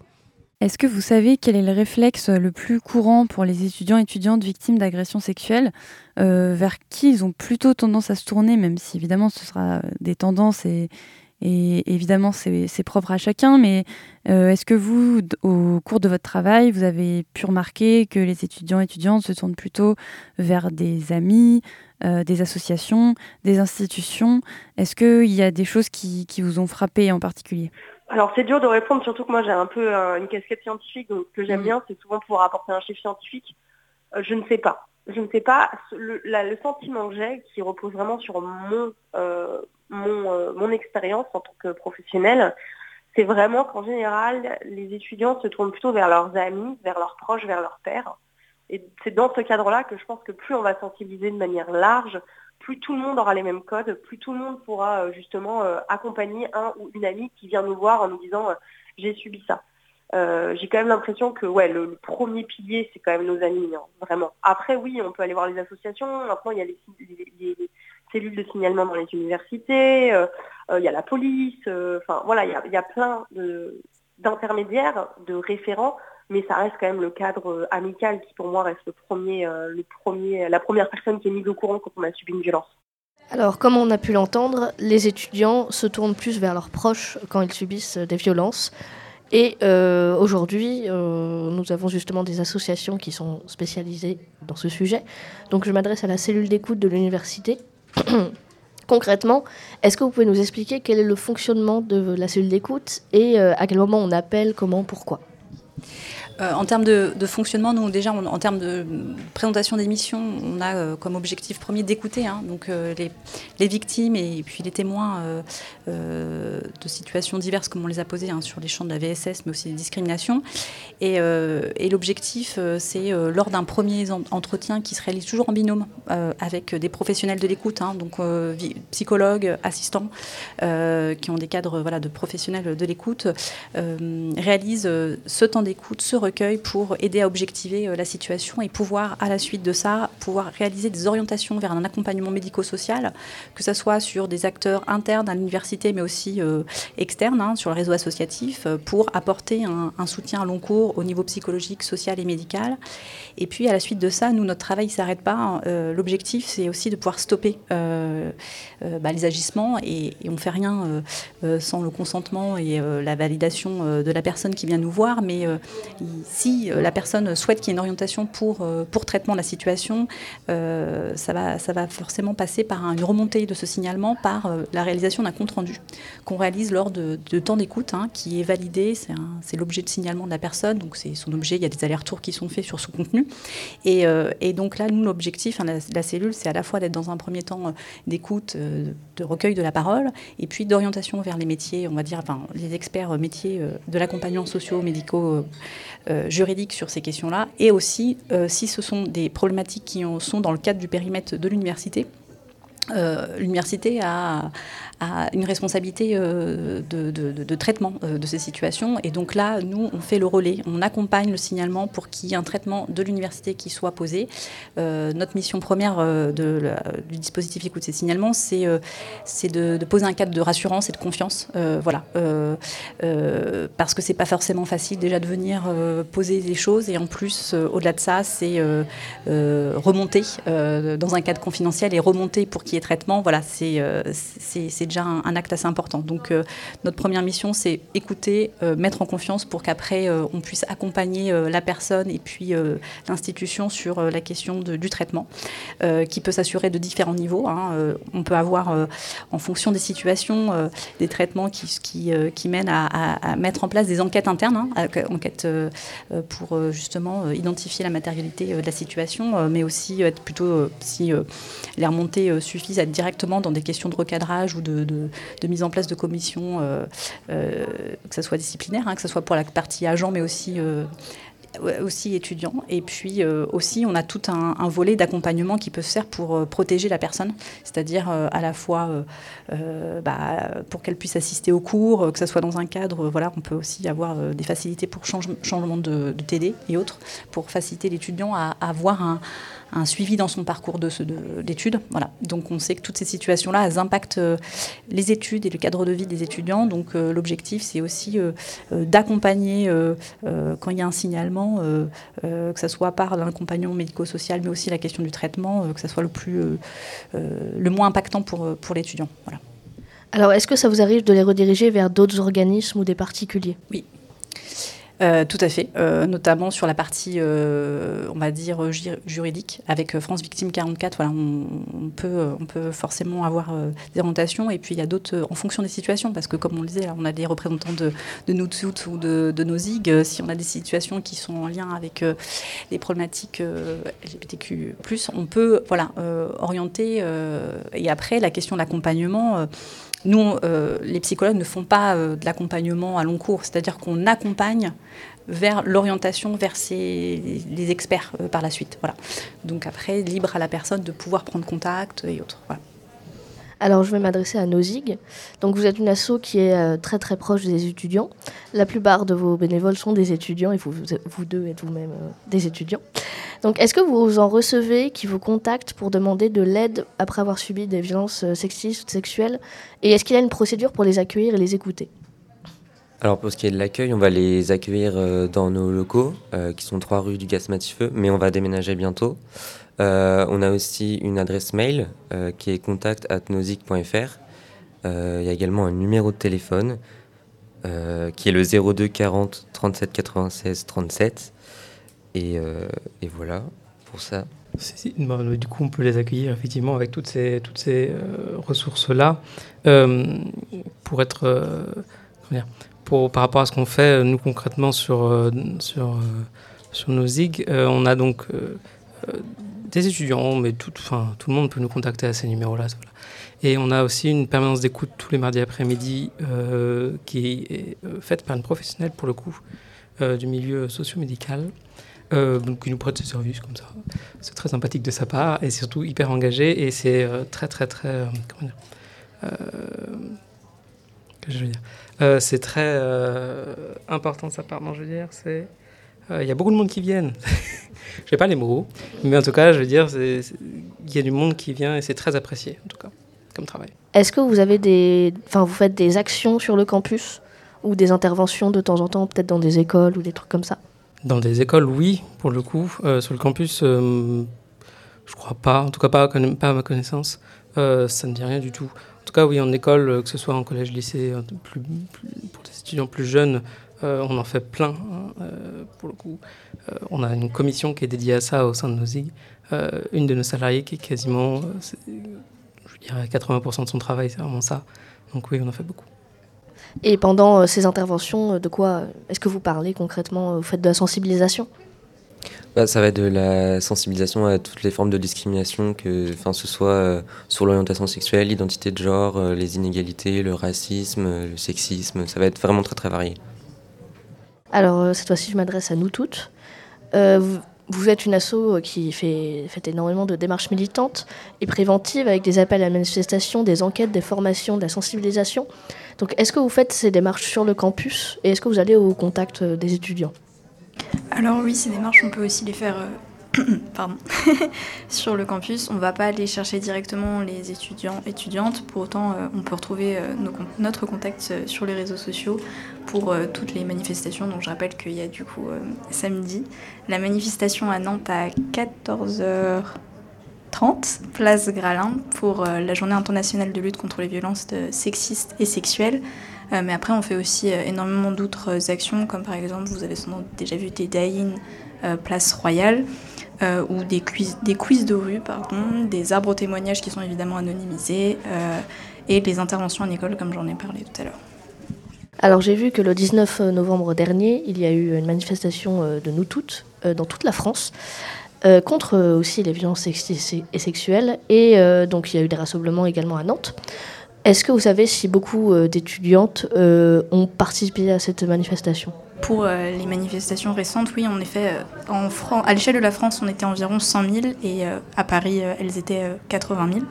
Est-ce que vous savez quel est le réflexe le plus courant pour les étudiants et étudiantes victimes d'agressions sexuelles euh, Vers qui ils ont plutôt tendance à se tourner, même si évidemment ce sera des tendances et, évidemment c'est propre à chacun, mais euh, est-ce que vous, au cours de votre travail, vous avez pu remarquer que les étudiants et étudiantes se tournent plutôt vers des amis, euh, des associations, des institutions? Est-ce qu'il y a des choses qui, qui vous ont frappé en particulier? Alors c'est dur de répondre, surtout que moi j'ai un peu euh, une casquette scientifique, donc ce que j'aime Mm. bien, c'est souvent pouvoir apporter un chiffre scientifique. Euh, je ne sais pas. je ne sais pas, le, le sentiment que j'ai, qui repose vraiment sur mon, mon, mon expérience en tant que professionnelle, c'est vraiment qu'en général, les étudiants se tournent plutôt vers leurs amis, vers leurs proches, vers leurs pères. Et c'est dans ce cadre-là que je pense que plus on va sensibiliser de manière large, plus tout le monde aura les mêmes codes, plus tout le monde pourra euh, justement euh, accompagner un ou une amie qui vient nous voir en nous disant euh, j'ai subi ça. j'ai quand même l'impression que ouais, le, premier pilier, c'est quand même nos amis, hein, vraiment. Après, oui, on peut aller voir les associations. Maintenant, il y a les, cellules de signalement dans les universités, il y a la police. Enfin, voilà, il y a, plein d'intermédiaires, de référents mais ça reste quand même le cadre euh, amical qui pour moi reste le premier, euh, le premier, la première personne qui est mise au courant quand on a subi une violence. Alors, comme on a pu l'entendre, les étudiants se tournent plus vers leurs proches quand ils subissent des violences. Et euh, aujourd'hui, nous avons justement des associations qui sont spécialisées dans ce sujet. Donc, je m'adresse à la cellule d'écoute de l'université. [CLEARS THROAT] Concrètement, est-ce que vous pouvez nous expliquer quel est le fonctionnement de la cellule d'écoute et à quel moment on appelle, comment, pourquoi? Euh, en termes de, fonctionnement, nous déjà en termes de présentation d'émissions, on a euh, comme objectif premier d'écouter hein, euh, les, victimes et, puis les témoins de situations diverses comme on les a posées hein, sur les champs de la VSS, mais aussi des discriminations. Et, l'objectif, c'est lors d'un premier entretien qui se réalise toujours en binôme avec des professionnels de l'écoute, hein, donc psychologues, assistants, qui ont des cadres voilà, de professionnels de l'écoute, réalise ce temps d'écoute, ce recueil pour aider à objectiver euh, la situation et pouvoir, à la suite de ça, pouvoir réaliser des orientations vers un accompagnement médico-social, que ce soit sur des acteurs internes à l'université, mais aussi euh, externes, hein, sur le réseau associatif, euh, pour apporter un, soutien à long cours au niveau psychologique, social et médical. Et puis, à la suite de ça, nous, notre travail ne s'arrête pas. Hein. L'objectif, c'est aussi de pouvoir stopper bah, les agissements et, on ne fait rien sans le consentement et la validation de la personne qui vient nous voir, mais si euh, la personne souhaite qu'il y ait une orientation pour, euh, pour traitement de la situation, euh, ça, va, ça va forcément passer par une remontée de ce signalement, par la réalisation d'un compte-rendu qu'on réalise lors de, temps d'écoute, hein, qui est validé, c'est l'objet de signalement de la personne, donc c'est son objet, il y a des allers-retours qui sont faits sur son contenu. Et, donc là, nous, l'objectif, hein, la, cellule, c'est à la fois d'être dans un premier temps d'écoute, de recueil de la parole, et puis d'orientation vers les métiers, on va dire, enfin, les experts métiers de l'accompagnement socio-médicaux juridique sur ces questions-là, et aussi euh, si ce sont des problématiques qui sont dans le cadre du périmètre de l'université. Euh, l'université a, une responsabilité euh, de, traitement euh, de ces situations. Et donc là, nous, on fait le relais, on accompagne le signalement pour qu'il y ait un traitement de l'université qui soit posé. Euh, notre mission première du dispositif Écoute ces signalements, c'est de, poser un cadre de rassurance et de confiance. voilà. parce que c'est pas forcément facile déjà de venir poser des choses. Et en plus, au-delà de ça, c'est remonter dans un cadre confidentiel et remonter pour qu'il y ait traitement. Voilà, c'est déjà un, acte assez important. Donc euh, notre première mission, c'est écouter, euh, mettre en confiance pour qu'après euh, on puisse accompagner la personne et puis l'institution sur la question du traitement, qui peut s'assurer de différents niveaux. Hein. on peut avoir, en fonction des situations, des traitements qui, mènent à, mettre en place des enquêtes internes, hein, enquêtes pour justement identifier la matérialité de la situation, mais aussi être plutôt, si les remontées suffisent, à être directement dans des questions de recadrage ou de de, mise en place de commissions, euh, euh, que ce soit disciplinaire, hein, que ce soit pour la partie agent, mais aussi euh, aussi. Et puis aussi, on a tout un, volet d'accompagnement qui peut se faire pour protéger la personne, c'est-à-dire à la fois bah, pour qu'elle puisse assister aux cours, que ce soit dans un cadre, voilà, on peut aussi avoir des facilités pour changement de, TD et autres, pour faciliter l'étudiant à avoir un un suivi dans son parcours d'études. Voilà. Donc on sait que toutes ces situations-là, elles impactent euh, les études et le cadre de vie des étudiants. Donc euh, l'objectif, c'est aussi euh, d'accompagner quand il y a un signalement, que ce soit par l'accompagnement médico-social, mais aussi la question du traitement, que ce soit le, plus, le moins impactant pour, pour l'étudiant. Voilà. Alors, est-ce que ça vous arrive de les rediriger vers d'autres organismes ou des particuliers? Oui, Euh, tout à fait, euh, notamment sur la partie, euh, on va dire, ju- juridique. Avec euh, France Victime 44, voilà, on, on peut, on peut forcément avoir euh, des orientations. Et puis, il y a d'autres, euh, en fonction des situations, parce que comme on le disait, là, on a des représentants de, de ou de, de nos ZIG. Euh, Si on a des situations qui sont en lien avec euh, les problématiques euh, LGBTQ+, on peut voilà, euh, orienter. euh, et après, la question de l'accompagnement... nous, euh, les psychologues ne font pas euh, de l'accompagnement à long cours, c'est-à-dire qu'on accompagne vers l'orientation, vers les experts euh, par la suite. Voilà. Donc après, libre à la personne de pouvoir prendre contact et autres. Alors, je vais m'adresser à Nozig. Donc, vous êtes une asso qui est euh, très très proche des étudiants. La plupart de vos bénévoles sont des étudiants et vous, vous, deux êtes vous-même euh, des étudiants. Donc, est-ce que vous en recevez qui vous contactent pour demander de l'aide après avoir subi des violences euh, sexistes, sexuelles? Et est-ce qu'il y a une procédure pour les accueillir et les écouter? Alors pour ce qui est de l'accueil, on va les accueillir dans nos locaux, qui sont 3 rue du Gas-Matifeu, mais on va déménager bientôt. Euh, on a aussi une adresse mail euh, qui est contact@nosic.fr. Euh, Il y a également un numéro de téléphone qui est le 02 40 37 96 37. Et, voilà pour ça. Bon, du coup, on peut les accueillir effectivement avec toutes ces, ressources-là. Pour être. pour, par rapport à ce qu'on fait, nous concrètement sur, sur, sur nos on a donc des étudiants, mais tout, enfin, tout le monde peut nous contacter à ces numéros-là. Et on a aussi une permanence d'écoute tous les mardis après-midi euh, qui est euh, faite par une professionnelle pour le coup euh, du milieu socio-médical. Euh, qui nous prête ses services comme ça. C'est très sympathique de sa part et surtout hyper engagé et c'est très très très comment dire que je veux dire? C'est très important de sa part. Non, je veux dire c'est il y a beaucoup de monde qui viennent. [LAUGHS] je n'ai pas les mots, mais en tout cas, je veux dire, il y a du monde qui vient et c'est très apprécié, en tout cas, comme travail. Est-ce que vous avez des, enfin, vous faites des actions sur le campus ou des interventions de temps en temps, peut-être dans des écoles ou des trucs comme ça? Dans des écoles, oui, pour le coup. Euh, sur le campus, euh, je crois pas. En tout cas, pas à, conna- pas à ma connaissance. Euh, ça ne dit rien du tout. En tout cas, oui, en école, euh, que ce soit en collège, lycée, euh, plus, plus- pour des étudiants plus jeunes, euh, on en fait plein, hein, euh, pour le coup. Euh, on a une commission qui est dédiée à ça au sein de nos ZIG. Euh, une de nos salariés qui est quasiment, euh, je dirais, 80% de son travail, c'est vraiment ça. Donc oui, on en fait beaucoup. Et pendant euh, ces interventions, euh, de quoi euh, est-ce que vous parlez concrètement euh, Vous faites de la sensibilisation? Bah, ça va être de la sensibilisation à toutes les formes de discrimination, que ce soit euh, sur l'orientation sexuelle, l'identité de genre, euh, les inégalités, le racisme, euh, le sexisme. Ça va être vraiment très très varié. Alors, euh, cette fois-ci, je m'adresse à nous toutes. Euh, vous, êtes une asso euh, qui fait, fait énormément de démarches militantes et préventives avec des appels à manifestation, des enquêtes, des formations, de la sensibilisation. Donc, est-ce que vous faites ces démarches sur le campus et est-ce que vous allez au contact des étudiants? Alors oui, ces démarches, on peut aussi les faire [COUGHS] pardon, [LAUGHS] sur le campus. On ne va pas aller chercher directement les étudiants, étudiantes. Pour autant, euh, on peut retrouver euh, notre contact euh, sur les réseaux sociaux pour toutes les manifestations. Donc je rappelle qu'il y a du coup samedi la manifestation à Nantes à 14h30, place Gralin, pour la journée internationale de lutte contre les violences sexistes et sexuelles. Mais après, on fait aussi énormément d'autres actions, comme par exemple, vous avez sans doute déjà vu des euh, place Royale, euh, ou des quiz, de rue, pardon, des arbres témoignages qui sont évidemment anonymisés, euh, et les interventions en école, comme j'en ai parlé tout à l'heure. Alors, j'ai vu que le 19 novembre dernier, il y a eu une manifestation euh, de nous toutes, euh, dans toute la France, contre aussi les violences et sexuelles. Et donc, il y a eu des rassemblements également à Nantes. Est-ce que vous savez si beaucoup d'étudiantes ont participé à cette manifestation? Pour euh, les manifestations récentes, oui, en effet, euh, à l'échelle de la France, on était environ 100 000 et euh, à Paris, elles étaient euh, 80 000.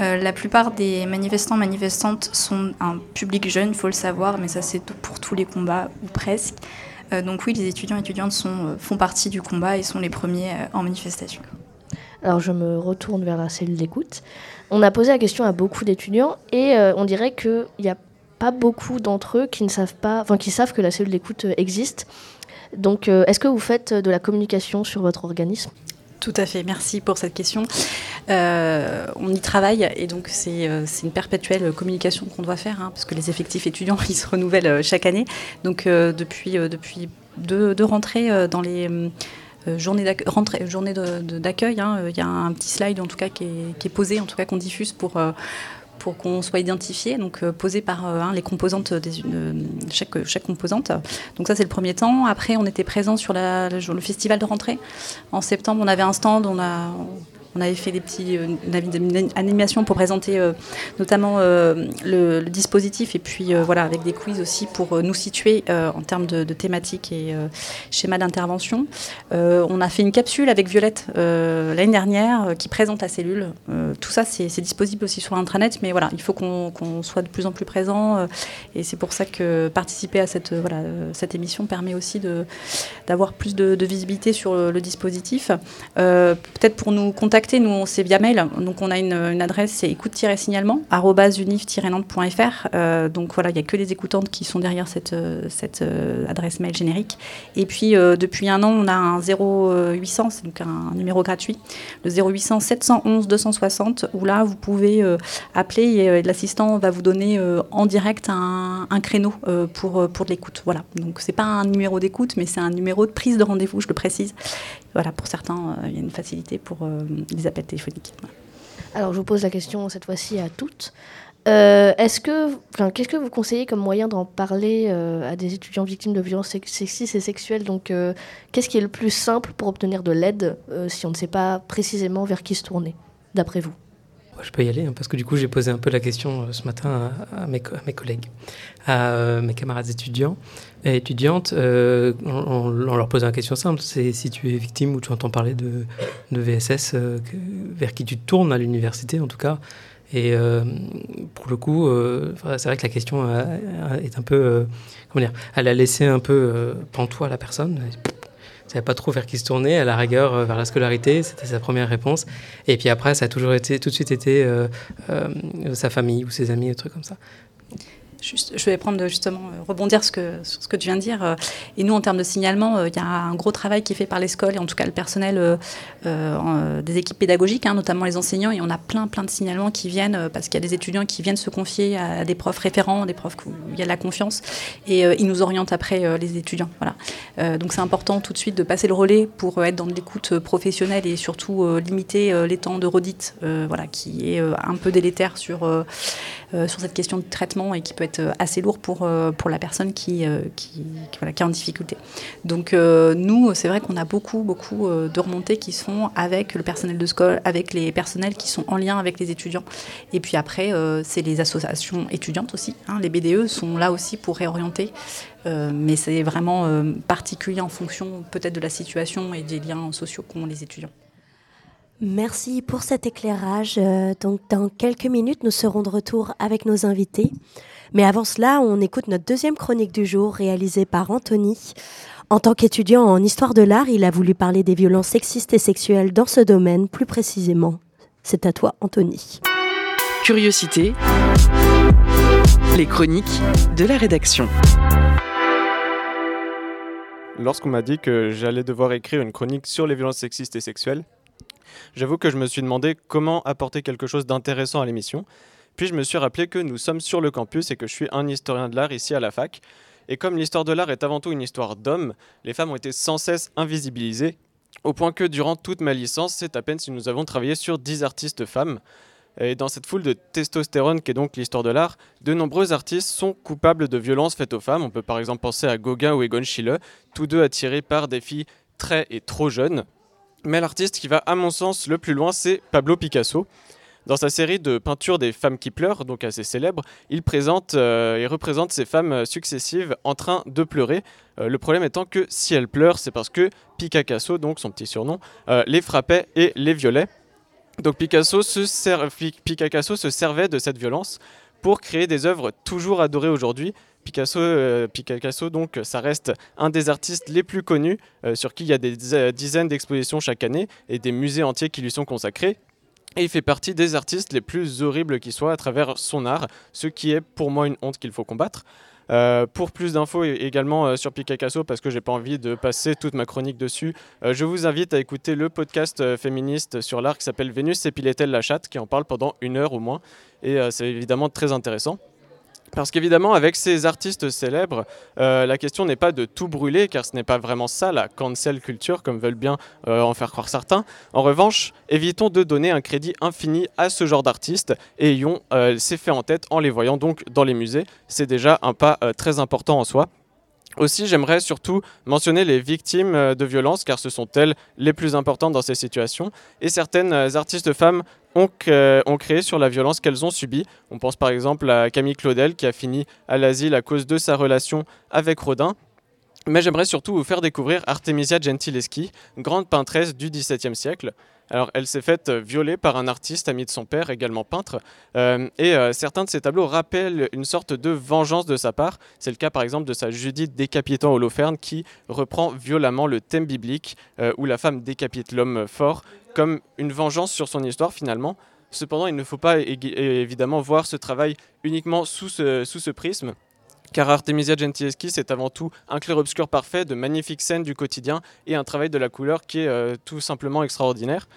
Euh, la plupart des manifestants manifestantes sont un public jeune, il faut le savoir, mais ça c'est pour tous les combats ou presque. Donc oui, les étudiants et étudiantes font partie du combat et sont les premiers en manifestation. Alors je me retourne vers la cellule d'écoute. On a posé la question à beaucoup d'étudiants et on dirait qu'il n'y a pas beaucoup d'entre eux qui ne savent pas, enfin qui savent que la cellule d'écoute euh, existe. Donc euh, est-ce que vous faites de la communication sur votre organisme? Tout à fait, merci pour cette question. Euh, on y travaille et donc c'est euh, une perpétuelle communication qu'on doit faire, hein, parce que les effectifs étudiants, [LAUGHS] ils se renouvellent euh, chaque année. Donc euh, depuis, euh, depuis de, rentrer dans les journées d'accueil. Hein. Il y a un petit slide en tout cas qui est posé, en tout cas qu'on diffuse pour pour qu'on soit identifié, donc euh, posé par euh, les composantes de chaque, chaque composante. Donc ça c'est le premier temps. Après on était présent sur la, le festival de rentrée. En septembre on avait un stand, on a on avait fait des petits euh, animations pour présenter euh, notamment euh, le, dispositif et puis voilà avec des quiz aussi pour nous situer en termes de, thématiques et schéma d'intervention. on a fait une capsule avec Violette l'année dernière qui présente la cellule. tout ça c'est disponible aussi sur intranet, mais voilà il faut qu'on soit de plus en plus présent et c'est pour ça que participer à cette voilà cette émission permet aussi d'avoir plus de, visibilité sur le, le dispositif. Peut-être pour nous contacter nous, c'est via mail. Donc, on a une, adresse, c'est écoute-signalement, unif-nantes.fr. Euh, donc, voilà, il n'y a que les écoutantes qui sont derrière cette, euh, euh, adresse mail générique. Et puis, depuis un an, on a un 0800, c'est donc un, numéro gratuit, le 0800 711 260, où là, vous pouvez appeler et l'assistant va vous donner en direct un, un créneau pour, pour de l'écoute. Voilà. Donc, c'est pas un numéro d'écoute, mais c'est un numéro de prise de rendez-vous, je le précise. Voilà, pour certains, il y a une facilité pour des appels téléphoniques. Alors, je vous pose la question cette fois-ci à toutes. Euh, est-ce que, qu'est-ce que vous conseillez comme moyen d'en parler euh, à des étudiants victimes de violences sexistes et sexuelles? Donc, euh, qu'est-ce qui est le plus simple pour obtenir de l'aide si on ne sait pas précisément vers qui se tourner, d'après vous? Je peux y aller, hein, parce que du coup, j'ai posé un peu la question ce matin à, mes, collègues, à mes camarades étudiants étudiantes, euh, on, leur pose une question simple, c'est si tu es victime ou tu entends parler de, VSS, euh, vers qui tu tournes à l'université en tout cas. Et euh, pour le coup, c'est vrai que la question est un peu, comment dire, elle a laissé un peu pantois la personne. Elle savait pas trop vers qui se tourner, à la rigueur vers la scolarité, c'était sa première réponse. Et puis après, ça a toujours été, tout de suite été sa famille ou ses amis, des trucs comme ça je vais prendre justement euh, rebondir ce que, sur ce que tu viens de dire. Euh, et nous, en termes de signalement, euh, il y a un gros travail qui est fait par l'école et en tout cas le personnel des équipes pédagogiques, hein, notamment les enseignants. Et on a plein, plein de signalements qui viennent parce qu'il y a des étudiants qui viennent se confier à des profs référents, des profs où il y a de la confiance et ils nous orientent après les étudiants. Voilà. donc c'est important tout de suite de passer le relais pour être dans l'écoute professionnelle et surtout limiter les temps de redite, voilà, qui est un peu délétère sur sur cette question de traitement et qui peut être euh, assez lourd pour, euh, pour la personne qui, qui, voilà, qui est en difficulté. Donc nous, c'est vrai qu'on a beaucoup, beaucoup de remontées qui se font avec le personnel de scole, avec les personnels qui sont en lien avec les étudiants. Et puis après, c'est les associations étudiantes aussi. Hein. les BDE sont là aussi pour réorienter. mais c'est vraiment particulier en fonction peut-être de la situation et des liens sociaux qu'ont les étudiants. Merci pour cet éclairage. Euh, donc, dans quelques minutes, nous serons de retour avec nos invités. Mais avant cela, on écoute notre deuxième chronique du jour réalisée par Anthony. En tant qu'étudiant en histoire de l'art, il a voulu parler des violences sexistes et sexuelles dans ce domaine plus précisément. C'est à toi, Anthony. Curiosité. Les chroniques de la rédaction. Lorsqu'on m'a dit que j'allais devoir écrire une chronique sur les violences sexistes et sexuelles, J'avoue que je me suis demandé comment apporter quelque chose d'intéressant à l'émission. Puis je me suis rappelé que nous sommes sur le campus et que je suis un historien de l'art ici à la fac. Et comme l'histoire de l'art est avant tout une histoire d'hommes, les femmes ont été sans cesse invisibilisées, au point que durant toute ma licence, c'est à peine si nous avons travaillé sur 10 artistes femmes. Et dans cette foule de testostérone qu'est donc l'histoire de l'art, de nombreux artistes sont coupables de violences faites aux femmes. On peut par exemple penser à Gauguin ou Egon Schiele, tous deux attirés par des filles très et trop jeunes. Mais l'artiste qui va, à mon sens, le plus loin, c'est Pablo Picasso. Dans sa série de peintures des femmes qui pleurent, donc assez célèbre, il présente euh, et représente ces femmes successives en train de pleurer. Euh, le problème étant que si elles pleurent, c'est parce que Picasso, donc son petit surnom, euh, les frappait et les violait. Donc Picasso se, servait de cette violence pour créer des œuvres toujours adorées aujourd'hui, Picasso, euh, Picasso, donc, ça reste un des artistes les plus connus, euh, sur qui il y a des dizaines d'expositions chaque année et des musées entiers qui lui sont consacrés. Et il fait partie des artistes les plus horribles qui soient à travers son art, ce qui est pour moi une honte qu'il faut combattre. Euh, pour plus d'infos également sur Picasso, parce que j'ai pas envie de passer toute ma chronique dessus, je vous invite à écouter le podcast féministe sur l'art qui s'appelle Vénus épilait-elle la chatte, qui en parle pendant une heure au moins, et c'est évidemment très intéressant. Parce qu'évidemment, avec ces artistes célèbres, euh, la question n'est pas de tout brûler, car ce n'est pas vraiment ça la cancel culture, comme veulent bien euh, en faire croire certains. En revanche, évitons de donner un crédit infini à ce genre d'artistes et ayons euh, ces faits en tête en les voyant donc dans les musées. C'est déjà un pas très important en soi. Aussi, j'aimerais surtout mentionner les victimes euh, de violences, car ce sont elles les plus importantes dans ces situations. Et certaines euh, artistes femmes ont, cré- ont créé sur la violence qu'elles ont subie. On pense par exemple à Camille Claudel, qui a fini à l'asile à cause de sa relation avec Rodin. Mais j'aimerais surtout vous faire découvrir Artemisia Gentileschi, grande peintresse du XVIIe siècle. Alors, elle s'est faite euh, violer par un artiste ami de son père, également peintre, euh, et euh, certains de ses tableaux rappellent une sorte de vengeance de sa part. C'est le cas par exemple de sa Judith décapitant Holoferne qui reprend violemment le thème biblique où la femme décapite l'homme fort comme une vengeance sur son histoire finalement. Cependant, il ne faut pas évidemment voir ce travail uniquement sous ce prisme. Car Artemisia Gentileschi, c'est avant tout un clair-obscur parfait, de magnifiques scènes du quotidien et un travail de la couleur qui est euh, tout simplement extraordinaire.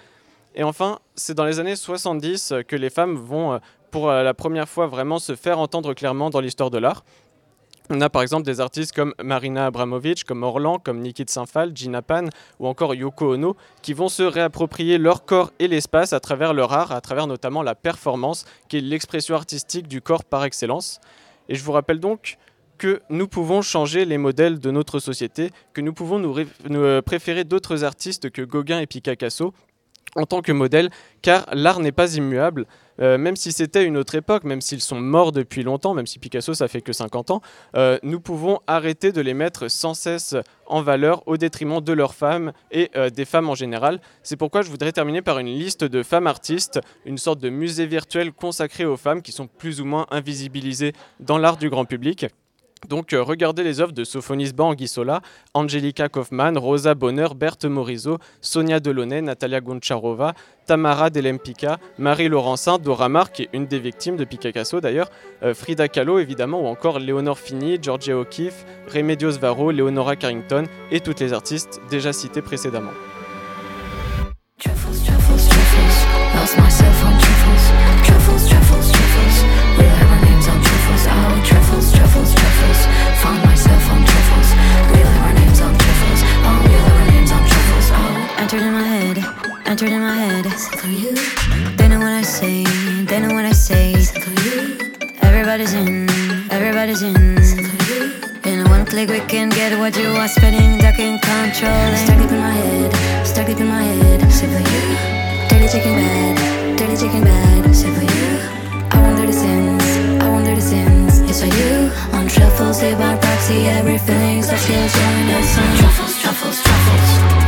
Et enfin, c'est dans les années 70 que les femmes vont, euh, pour euh, la première fois, vraiment se faire entendre clairement dans l'histoire de l'art. On a par exemple des artistes comme Marina Abramovic, comme Orlan, comme Niki de Saint-Phal, Gina Pan ou encore Yoko Ono qui vont se réapproprier leur corps et l'espace à travers leur art, à travers notamment la performance qui est l'expression artistique du corps par excellence. Et je vous rappelle donc que nous pouvons changer les modèles de notre société, que nous pouvons nous, euh, préférer d'autres artistes que Gauguin et Picasso en tant que modèle, car l'art n'est pas immuable. Euh, même si c'était une autre époque, même s'ils sont morts depuis longtemps, même si Picasso ça fait que 50 ans, euh, nous pouvons arrêter de les mettre sans cesse en valeur au détriment de leurs femmes et des femmes en général. C'est pourquoi je voudrais terminer par une liste de femmes artistes, une sorte de musée virtuel consacré aux femmes qui sont plus ou moins invisibilisées dans l'art du grand public. Donc euh, regardez les œuvres de Sophonis Anguissola, Angelica Kaufmann, Rosa Bonheur, Berthe Morisot, Sonia Delaunay, Natalia Goncharova, Tamara Delempicka, Marie Laurencin, Dora Maar, qui est une des victimes de Picasso d'ailleurs, euh, Frida Kahlo évidemment, ou encore Léonore Fini, Georgia O'Keeffe, Remedios Varo, Leonora Carrington et toutes les artistes déjà cités précédemment. Entered in my head. Entered in my head. For you. They know what I say. They know what I say. For you. Everybody's in. Everybody's in. In one click we can get what you are spending, ducking, controlling. Stuck deep in my head, stuck deep in my head. Sit for you. Dirty chicken bad, dirty chicken bad. Sit for you. I wonder the sins, I wonder the sins. It's for you. On truffles, live by proxy, every feeling's that still join us on truffles, truffles, truffles.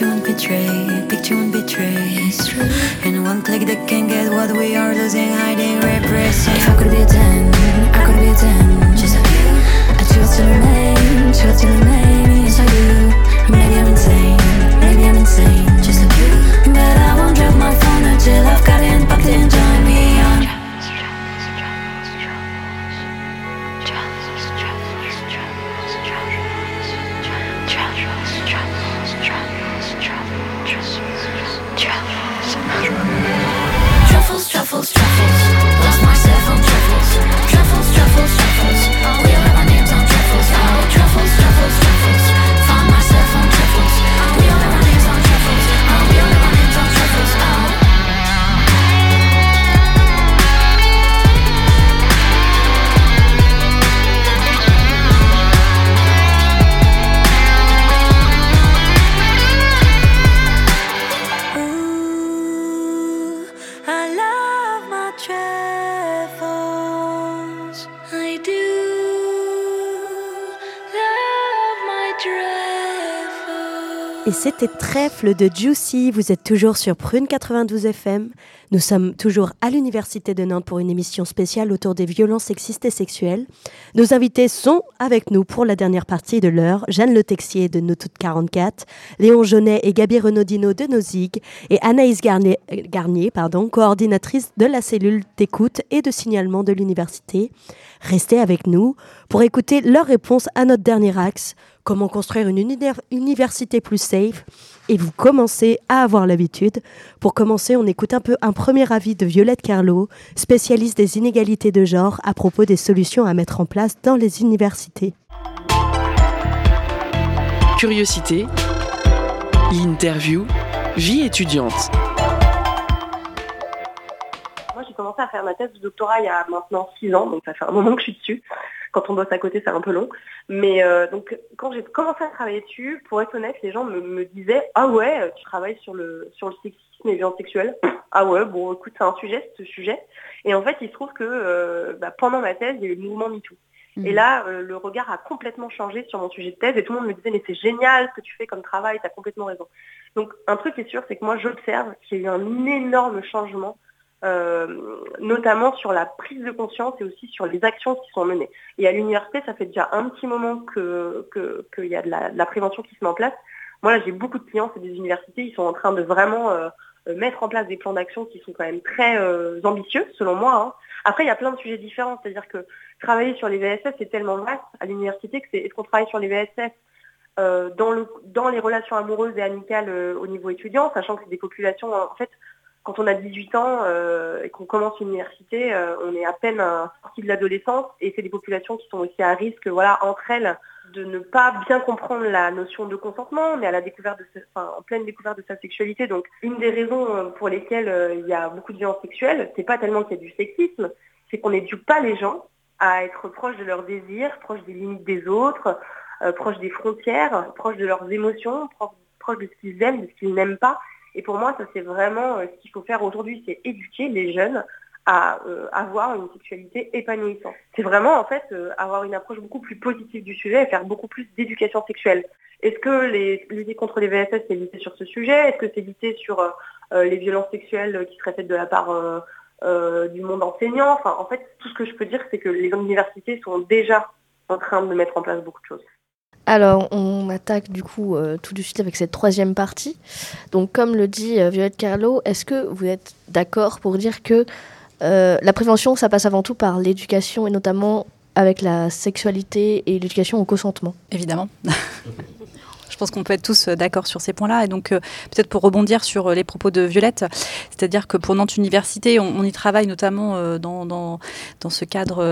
Picture and betray, picture and betray. It's true. In one click, they can get what we are losing, hiding, repressing. If I could be a ten, I could be a ten. Just like you, I choose to remain, choose to remain inside you. Maybe I'm insane, maybe I'm insane. C'était Trèfle de Juicy. Vous êtes toujours sur Prune 92 FM. Nous sommes toujours à l'Université de Nantes pour une émission spéciale autour des violences sexistes et sexuelles. Nos invités sont avec nous pour la dernière partie de l'heure. Jeanne Le Texier de Nos Toutes 44, Léon Jaunet et Gabi Renaudino de Nozig et Anaïs Garnier, pardon, coordinatrice de la cellule d'écoute et de signalement de l'université. Restez avec nous pour écouter leurs réponses à notre dernier axe, comment construire une université plus safe. Et vous commencez à avoir l'habitude. Pour commencer, on écoute un peu un premier avis de Violette Carlo, spécialiste des inégalités de genre, à propos des solutions à mettre en place dans les universités. Curiosité, l'interview, vie étudiante. Moi, j'ai commencé à faire ma thèse de doctorat il y a maintenant 6 ans, donc ça fait un moment que je suis dessus. Quand on bosse à côté, c'est un peu long. Mais euh, donc, quand j'ai commencé à travailler dessus, pour être honnête, les gens me, me disaient Ah ouais, tu travailles sur le, sur le sexisme et les violences sexuelles. [COUGHS] Ah ouais, bon, écoute, c'est un sujet, ce sujet. Et en fait, il se trouve que euh, bah, pendant ma thèse, il y a eu le mouvement MeToo. Et là, euh, le regard a complètement changé sur mon sujet de thèse et tout le monde me disait mais c'est génial ce que tu fais comme travail, tu as complètement raison. Donc un truc est sûr, c'est que moi j'observe qu'il y a eu un énorme changement, euh, notamment sur la prise de conscience et aussi sur les actions qui sont menées. Et à l'université, ça fait déjà un petit moment qu'il que, y a de la, prévention qui se met en place. Moi j'ai beaucoup de clients, c'est des universités, ils sont en train de vraiment euh, mettre en place des plans d'action qui sont quand même très euh, ambitieux, selon moi. hein. Après, il y a plein de sujets différents, c'est-à-dire que travailler sur les VSS, c'est tellement vaste à l'université que c'est est-ce qu'on travaille sur les VSS euh, dans, le, dans les relations amoureuses et amicales euh, au niveau étudiant, sachant que c'est des populations, en fait, quand on a 18 ans euh, et qu'on commence l'université, euh, on est à peine sorti de l'adolescence et c'est des populations qui sont aussi à risque, voilà, entre elles, de ne pas bien comprendre la notion de consentement, mais à la découverte de en pleine découverte de sa sexualité. Donc, une des raisons euh, pour lesquelles il y a beaucoup de violences sexuelles, c'est pas tellement qu'il y a du sexisme, c'est qu'on n'éduque pas les gens à être proches de leurs désirs, proches des limites des autres, proches des frontières, proches de leurs émotions, proches de ce qu'ils aiment, de ce qu'ils n'aiment pas. Et pour moi, ça c'est vraiment euh, ce qu'il faut faire aujourd'hui, c'est éduquer les jeunes à euh, avoir une sexualité épanouissante. C'est vraiment en fait euh, avoir une approche beaucoup plus positive du sujet et faire beaucoup plus d'éducation sexuelle. Est-ce que les, lutter contre les VSS, c'est lutter sur ce sujet? Est-ce que c'est lutter sur les violences sexuelles qui seraient faites de la part du monde enseignant? Enfin, en fait, tout ce que je peux dire, c'est que les universités sont déjà en train de mettre en place beaucoup de choses. Alors, on attaque du coup euh, tout de suite avec cette troisième partie. Donc, comme le dit euh, Violette Carlo, est-ce que vous êtes d'accord pour dire que euh, la prévention, ça passe avant tout par l'éducation et notamment avec la sexualité et l'éducation au consentement? Évidemment. [LAUGHS] Je pense qu'on peut être tous euh, d'accord sur ces points-là. Et donc, euh, peut-être pour rebondir sur euh, les propos de Violette, c'est-à-dire que pour Nantes Université, on, y travaille notamment dans, dans, ce cadre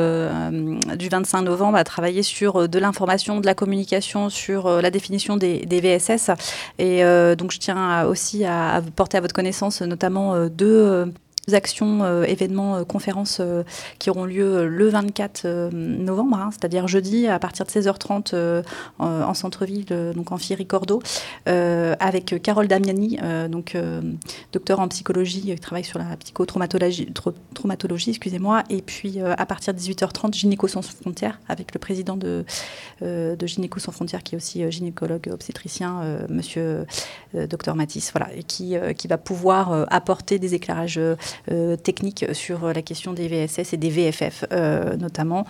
du 25 novembre à travailler sur de l'information, de la communication, sur la définition des, VSS. Et donc, je tiens aussi à, à porter à votre connaissance notamment deux. Actions, euh, événements, euh, conférences euh, qui auront lieu le 24 euh, novembre, hein, c'est-à-dire jeudi à partir de 16h30 euh, en, en centre-ville, donc en Ricordo, euh, avec Carole Damiani, donc docteur en psychologie, qui travaille sur la psychotraumatologie, tra- traumatologie, excusez-moi, et puis à partir de 18h30, Gynéco sans frontières, avec le président de, Gynéco sans frontières, qui est aussi gynécologue obstétricien, Monsieur Docteur Matisse, voilà, et qui, qui va pouvoir apporter des éclairages techniques sur euh, la question des VSS et des VFF euh, notamment.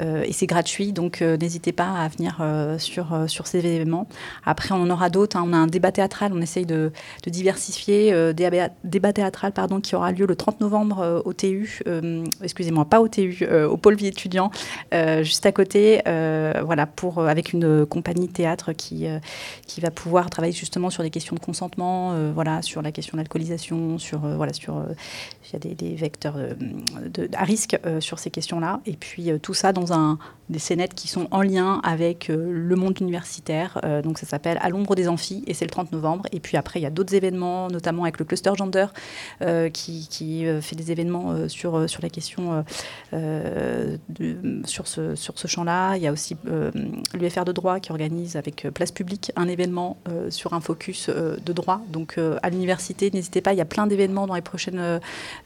Euh, et c'est gratuit, donc euh, n'hésitez pas à venir euh, sur, euh, sur ces événements. Après, on en aura d'autres. hein. On a un débat théâtral, on essaye de, de diversifier. Euh, débat, théâtral pardon, qui aura lieu le 30 novembre euh, au TU, euh, excusez-moi, pas au TU, euh, au pôle vie étudiant, euh, juste à côté, euh, voilà, pour, euh, avec une compagnie théâtre qui, euh, qui va pouvoir travailler justement sur des questions de consentement, euh, voilà, sur la question de l'alcoolisation, sur, euh, voilà, sur, euh, il y a des, vecteurs euh, de- à risque euh, sur ces questions-là. Et puis euh, tout ça dans un, des scénettes qui sont en lien avec le monde universitaire. Donc ça s'appelle À l'ombre des amphis et c'est le 30 novembre. Et puis après, il y a d'autres événements, notamment avec le cluster gender qui, qui, fait des événements sur, sur la question sur ce, sur ce champ-là. Il y a aussi l'UFR de droit qui organise avec Place Publique un événement sur un focus de droit. Donc à l'université, n'hésitez pas, il y a plein d'événements dans les prochaines,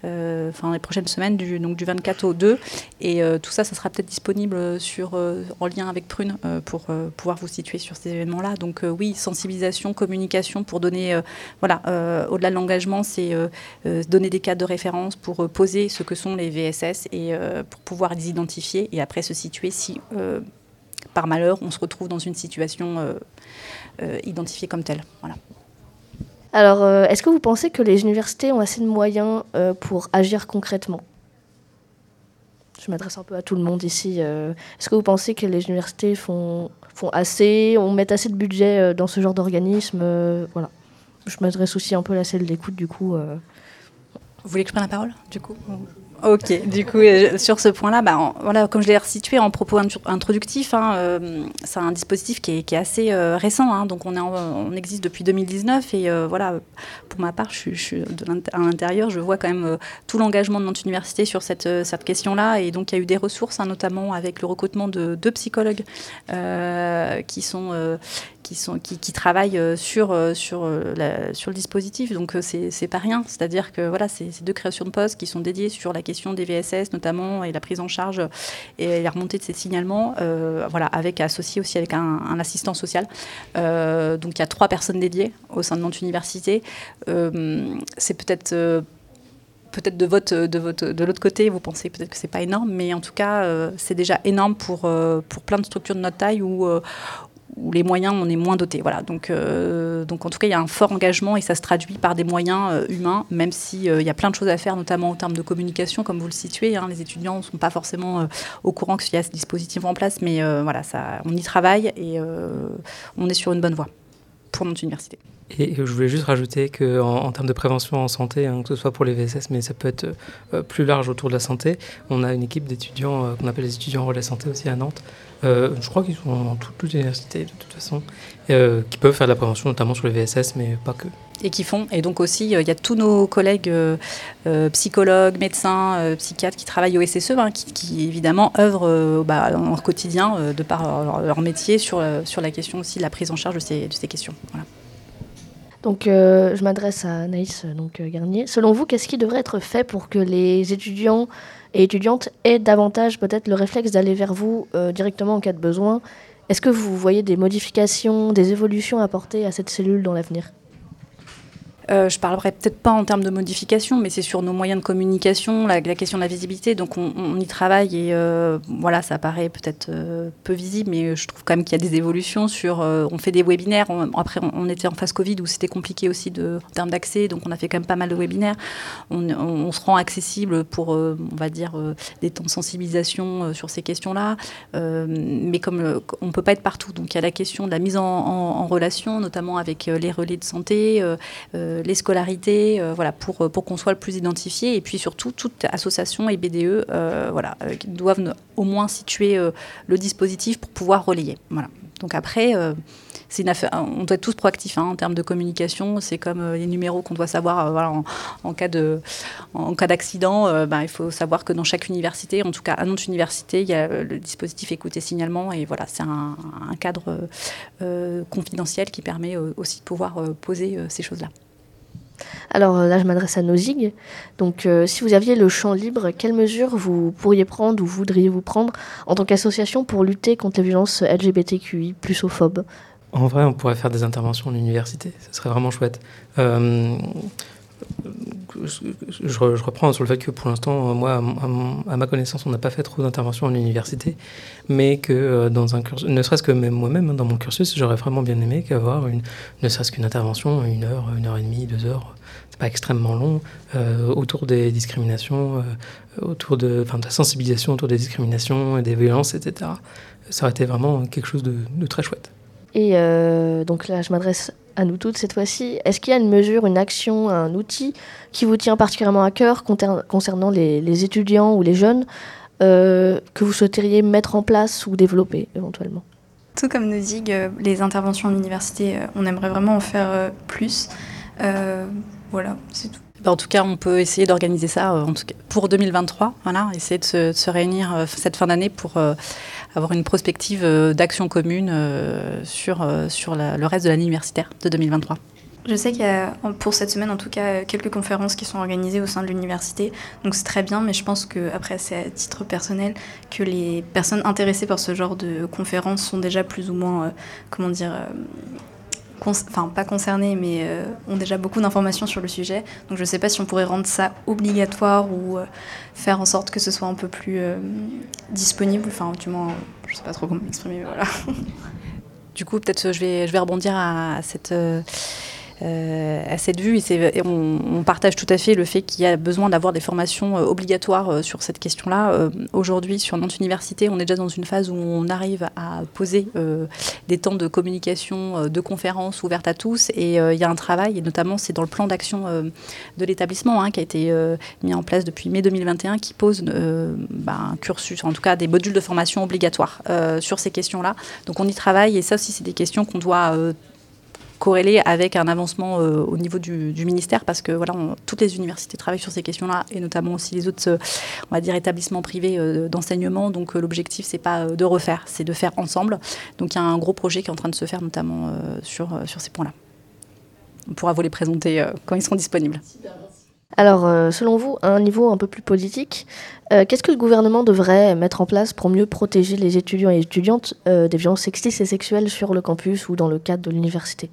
enfin les prochaines semaines, du, donc du 24 au 2. Et tout ça, ça sera peut-être disponible sur, en lien avec Prune pour pouvoir vous situer sur ces événements-là. Donc oui, sensibilisation, communication pour donner, voilà, au-delà de l'engagement, c'est donner des cadres de référence pour poser ce que sont les VSS et pour pouvoir les identifier et après se situer si par malheur, on se retrouve dans une situation euh, euh, identifiée comme telle. Voilà. Alors, euh, est-ce que vous pensez que les universités ont assez de moyens pour agir concrètement? Je m'adresse un peu à tout le monde ici. est-ce que vous pensez que les universités font, assez, on met assez de budget dans ce genre d'organisme Voilà. Je m'adresse aussi un peu à celle d'écoute, du coup. Vous voulez que je prenne la parole, du coup Ok, du coup, euh, sur ce point-là, bah, voilà, comme je l'ai resitué en propos introductif, hein, euh, c'est un dispositif qui est, assez euh, récent. Hein, donc, on, est on, existe depuis 2019. Et voilà, pour ma part, je, suis à l'intérieur, je vois quand même tout l'engagement de notre université sur cette, cette question-là. Et donc, il y a eu des ressources, hein, notamment avec le recrutement de deux psychologues qui sont qui, travaillent euh, sur, euh, euh, sur le dispositif. Donc, c'est pas rien. C'est-à-dire que voilà, c'est deux créations de postes qui sont dédiées sur la question des VSS, notamment, et la prise en charge et la remontée de ces signalements, voilà, avec associé aussi avec un, un assistant social. donc, il y a trois personnes dédiées au sein de notre université. c'est peut-être peut-être de votre de votre de l'autre côté vous pensez peut-être que c'est pas énorme mais en tout cas c'est déjà énorme pour pour plein de structures de notre taille où où les moyens, on est moins dotés. Voilà. Donc, euh, donc en tout cas, il y a un fort engagement et ça se traduit par des moyens euh, humains, même s'il euh, y a plein de choses à faire, notamment en termes de communication, comme vous le situez. Hein. les étudiants ne sont pas forcément au courant qu'il y a ce dispositif en place, mais voilà, ça, on y travaille et on est sur une bonne voie pour notre université. Et je voulais juste rajouter qu'en en, termes de prévention en santé, hein, que ce soit pour les VSS, mais ça peut être plus large autour de la santé, on a une équipe d'étudiants qu'on appelle les étudiants relais santé aussi à Nantes, euh, je crois qu'ils sont dans toutes les universités de toute façon, euh, qui peuvent faire de la prévention, notamment sur les VSS, mais pas que. Et qui font. Et donc aussi, euh, il y a tous nos collègues psychologues, médecins, psychiatres qui travaillent au SSE, hein, qui, évidemment œuvrent bah, dans leur quotidien, de par leur, métier, sur, sur la question aussi de la prise en charge de ces, de ces questions. Voilà. Donc, je m'adresse à Naïs donc, Garnier. Selon vous, qu'est-ce qui devrait être fait pour que les étudiants et étudiantes aient davantage peut-être le réflexe d'aller vers vous euh, directement en cas de besoin. Est-ce que vous voyez des modifications, des évolutions apportées à cette cellule dans l'avenir? Euh, je parlerai peut-être pas en termes de modification, mais c'est sur nos moyens de communication, la, question de la visibilité. Donc on, y travaille et euh, voilà, ça paraît peut-être euh, peu visible, mais je trouve quand même qu'il y a des évolutions sur. on fait des webinaires. après, on, était en phase Covid où c'était compliqué aussi de, en termes d'accès, donc on a fait quand même pas mal de webinaires. On, se rend accessible pour, on va dire, des temps de sensibilisation sur ces questions-là, mais comme on peut pas être partout, donc il y a la question de la mise en, relation, notamment avec les relais de santé euh, les scolarités, euh, voilà, pour, pour qu'on soit le plus identifié. Et puis surtout, toute association et BDE euh, voilà, doivent au moins situer le dispositif pour pouvoir relayer. Voilà. Donc après, une affaire, on doit être tous proactifs hein, en termes de communication. C'est comme les numéros qu'on doit savoir en, cas de, en cas d'accident. Ben, il faut savoir que dans chaque université, en tout cas à notre université, il y a le dispositif écoute et signalement. Et voilà, c'est un, cadre confidentiel qui permet aussi de pouvoir poser ces choses-là. Alors euh, là, je m'adresse à Nozig. Donc, euh, si vous aviez le champ libre, quelles mesures vous pourriez prendre ou voudriez-vous prendre en tant qu'association pour lutter contre les violences LGBTQI plus En vrai, on pourrait faire des interventions à l'université. Ce serait vraiment chouette. Euh, je, reprends sur le fait que pour l'instant, moi, à, ma connaissance, on n'a pas fait trop d'interventions à l'université, mais que dans un cursus, ne serait-ce que même moi-même, hein, dans mon cursus, j'aurais vraiment bien aimé qu'avoir une, ne serait-ce qu'une intervention, une heure, une heure et demie, deux heures, pas extrêmement long, euh, autour des discriminations, euh, autour de, de, la sensibilisation autour des discriminations et des violences, etc. Ça aurait été vraiment quelque chose de, très chouette. Et euh, donc là, je m'adresse à nous toutes cette fois-ci. Est-ce qu'il y a une mesure, une action, un outil qui vous tient particulièrement à cœur concernant les, étudiants ou les jeunes que vous souhaiteriez mettre en place ou développer éventuellement? Tout comme nous dit, les interventions à l'université, on aimerait vraiment en faire plus. Voilà, c'est tout. Bah, en tout cas, on peut essayer d'organiser ça euh, pour 2023. Voilà, essayer de se, réunir euh, cette fin d'année pour euh, avoir une prospective d'action commune sur, sur le reste de l'année universitaire de 2023. Je sais qu'il y a, pour cette semaine en tout cas, quelques conférences qui sont organisées au sein de l'université. Donc c'est très bien, mais je pense que, après, c'est à titre personnel, que les personnes intéressées par ce genre de conférences sont déjà plus ou moins, comment dire, enfin pas concernées, mais euh, ont déjà beaucoup d'informations sur le sujet. Donc je ne sais pas si on pourrait rendre ça obligatoire ou faire en sorte que ce soit un peu plus disponible. Enfin, du moins, je ne sais pas trop comment m'exprimer, voilà. Du coup, peut-être je vais, je vais rebondir à, cette. Euh, à cette vue. Et, on, partage tout à fait le fait qu'il y a besoin d'avoir des formations euh, obligatoires euh, sur cette question-là. Aujourd'hui, sur Nantes Université, on est déjà dans une phase où on arrive à poser des temps de communication, de conférences ouvertes à tous. Et il y a un travail, et notamment c'est dans le plan d'action de l'établissement hein, qui a été mis en place depuis mai 2021, qui pose bah, un cursus, en tout cas des modules de formation obligatoires sur ces questions-là. Donc on y travaille, et ça aussi, c'est des questions qu'on doit corrélé avec un avancement euh, au niveau du, ministère parce que voilà, toutes les universités travaillent sur ces questions-là et notamment aussi les autres, euh, on va dire, établissements privés euh, d'enseignement. Donc l'objectif, c'est pas de refaire, c'est de faire ensemble. Donc il y a un gros projet qui est en train de se faire notamment sur, sur ces points-là. On pourra vous les présenter quand ils seront disponibles. Alors, selon vous, à un niveau un peu plus politique, qu'est-ce que le gouvernement devrait mettre en place pour mieux protéger les étudiants et étudiantes des violences sexistes et sexuelles sur le campus ou dans le cadre de l'université?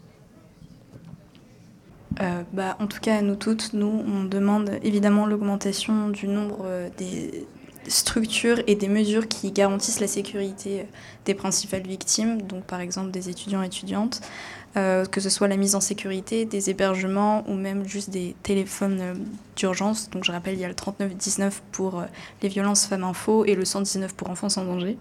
Euh, bah, en tout cas, nous toutes, nous, on demande évidemment l'augmentation du nombre euh, des structures et des mesures qui garantissent la sécurité euh, des principales victimes, donc par exemple des étudiants et étudiantes, que ce soit la mise en sécurité, des hébergements ou même juste des téléphones d'urgence. Donc je rappelle, il y a le 3919 pour les violences femmes info et le 119 pour enfants sans danger.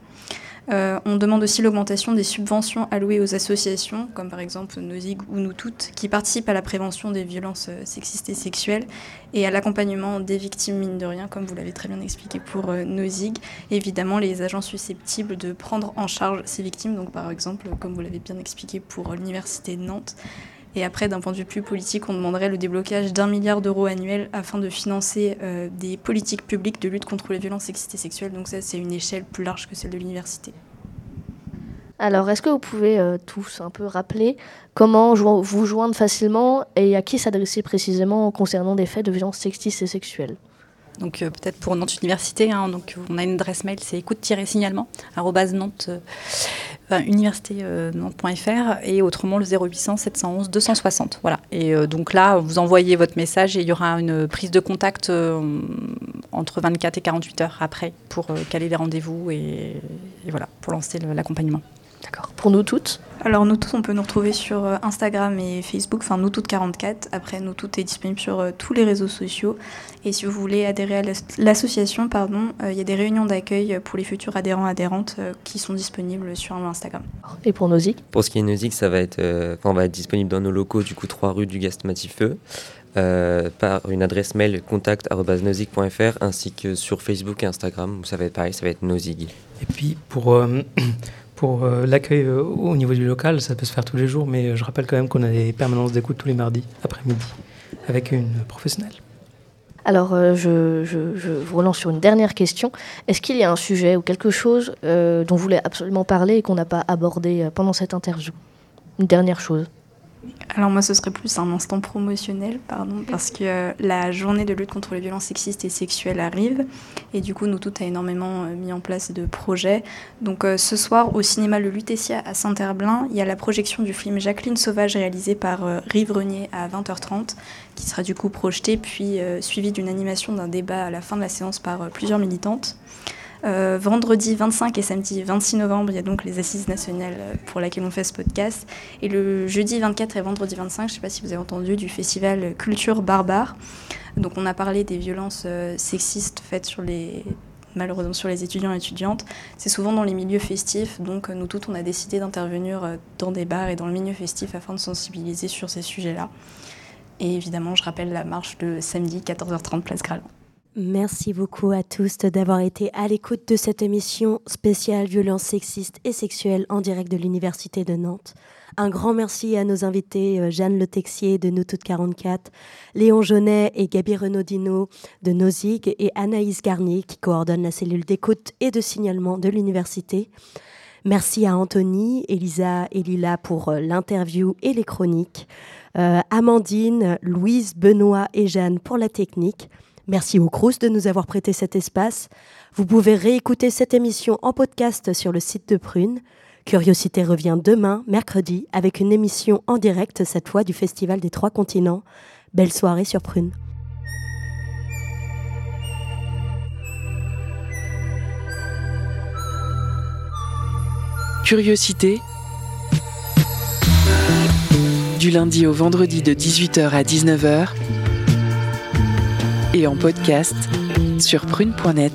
Euh, on demande aussi l'augmentation des subventions allouées aux associations, comme par exemple Nozig ou Nous Toutes, qui participent à la prévention des violences euh, sexistes et sexuelles et à l'accompagnement des victimes, mine de rien, comme vous l'avez très bien expliqué pour euh, Nozig. Évidemment, les agents susceptibles de prendre en charge ces victimes, donc par exemple, comme vous l'avez bien expliqué pour l'Université de Nantes. Et après, d'un point de vue plus politique, on demanderait le déblocage d'un milliard d'euros annuel afin de financer euh, des politiques publiques de lutte contre les violences sexistes et sexuelles. Donc ça, c'est une échelle plus large que celle de l'université. Alors, est-ce que vous pouvez euh, tous un peu rappeler comment vous joindre facilement et à qui s'adresser précisément concernant des faits de violences sexistes et sexuelles? Donc euh, peut-être pour Nantes Université, hein, donc on a une adresse mail, c'est écoute-signalement Nantes université-nantes.fr euh, et autrement le 0800 711 260. Voilà. Et euh, donc là, vous envoyez votre message et il y aura une prise de contact euh, entre 24 et 48 heures après pour caler les rendez-vous et, voilà, pour lancer l'accompagnement. D'accord. Pour nous toutes Alors nous toutes, on peut nous retrouver sur Instagram et Facebook, enfin nous toutes 44. Après, nous toutes est disponible sur tous les réseaux sociaux. Et si vous voulez adhérer à l'association, pardon, il y a des réunions d'accueil pour les futurs adhérents adhérentes qui sont disponibles sur Instagram. Et pour Nozick Pour ce qui est Nozick, ça va être, on va être disponible dans nos locaux, du coup 3 rue du Gast Matifeux. Euh, par une adresse mail contact.nozig.fr ainsi que sur Facebook et Instagram où ça va être pareil, ça va être Nozig. Et puis pour, [CLEARS THROAT] pour l'accueil au niveau du local, ça peut se faire tous les jours, mais je rappelle quand même qu'on a des permanences d'écoute tous les mardis après-midi avec une professionnelle. Alors, euh, je, vous relance sur une dernière question. Est-ce qu'il y a un sujet ou quelque chose euh, dont vous voulez absolument parler et qu'on n'a pas abordé euh, pendant cette interview? Une dernière chose alors moi, ce serait plus un instant promotionnel, pardon, parce que euh, la journée de lutte contre les violences sexistes et sexuelles arrive, et du coup, nous toutes a énormément euh, mis en place de projets. Donc euh, ce soir, au cinéma Le Lutetia à Saint-Herblain, il y a la projection du film Jacqueline Sauvage réalisé par Rive Renier à 20h30, qui sera du coup projeté, puis suivi d'une animation d'un débat à la fin de la séance par plusieurs militantes. Euh, vendredi 25 et samedi 26 novembre, il y a donc les assises nationales euh, pour lesquelles on fait ce podcast. Et le jeudi 24 et vendredi 25, je ne sais pas si vous avez entendu, du festival Culture Barbare. Donc on a parlé des violences euh, sexistes faites sur les malheureusement sur les étudiants et étudiantes. C'est souvent dans les milieux festifs, donc nous toutes, on a décidé d'intervenir dans des bars et dans le milieu festif afin de sensibiliser sur ces sujets-là. Et évidemment, je rappelle la marche de samedi 14h30 place Graland. Merci beaucoup à tous d'avoir été à l'écoute de cette émission spéciale violence sexiste et sexuelle en direct de l'Université de Nantes. Un grand merci à nos invités euh, Jeanne Le Texier de Nous Toutes 44, Léon Jaunet et Gabi Renaudino de Nozig et Anaïs Garnier qui coordonne la cellule d'écoute et de signalement de l'université. Merci à Anthony, Elisa et Lila pour euh, l'interview et les chroniques. euh, Amandine, Louise, Benoît et Jeanne pour la technique. Merci au Crous de nous avoir prêté cet espace. Vous pouvez réécouter cette émission en podcast sur le site de Prune. Curiosité revient demain, mercredi, avec une émission en direct, cette fois du Festival des Trois Continents. Belle soirée sur Prune. Curiosité. Du lundi au vendredi de 18h à 19h et en podcast sur prune.net.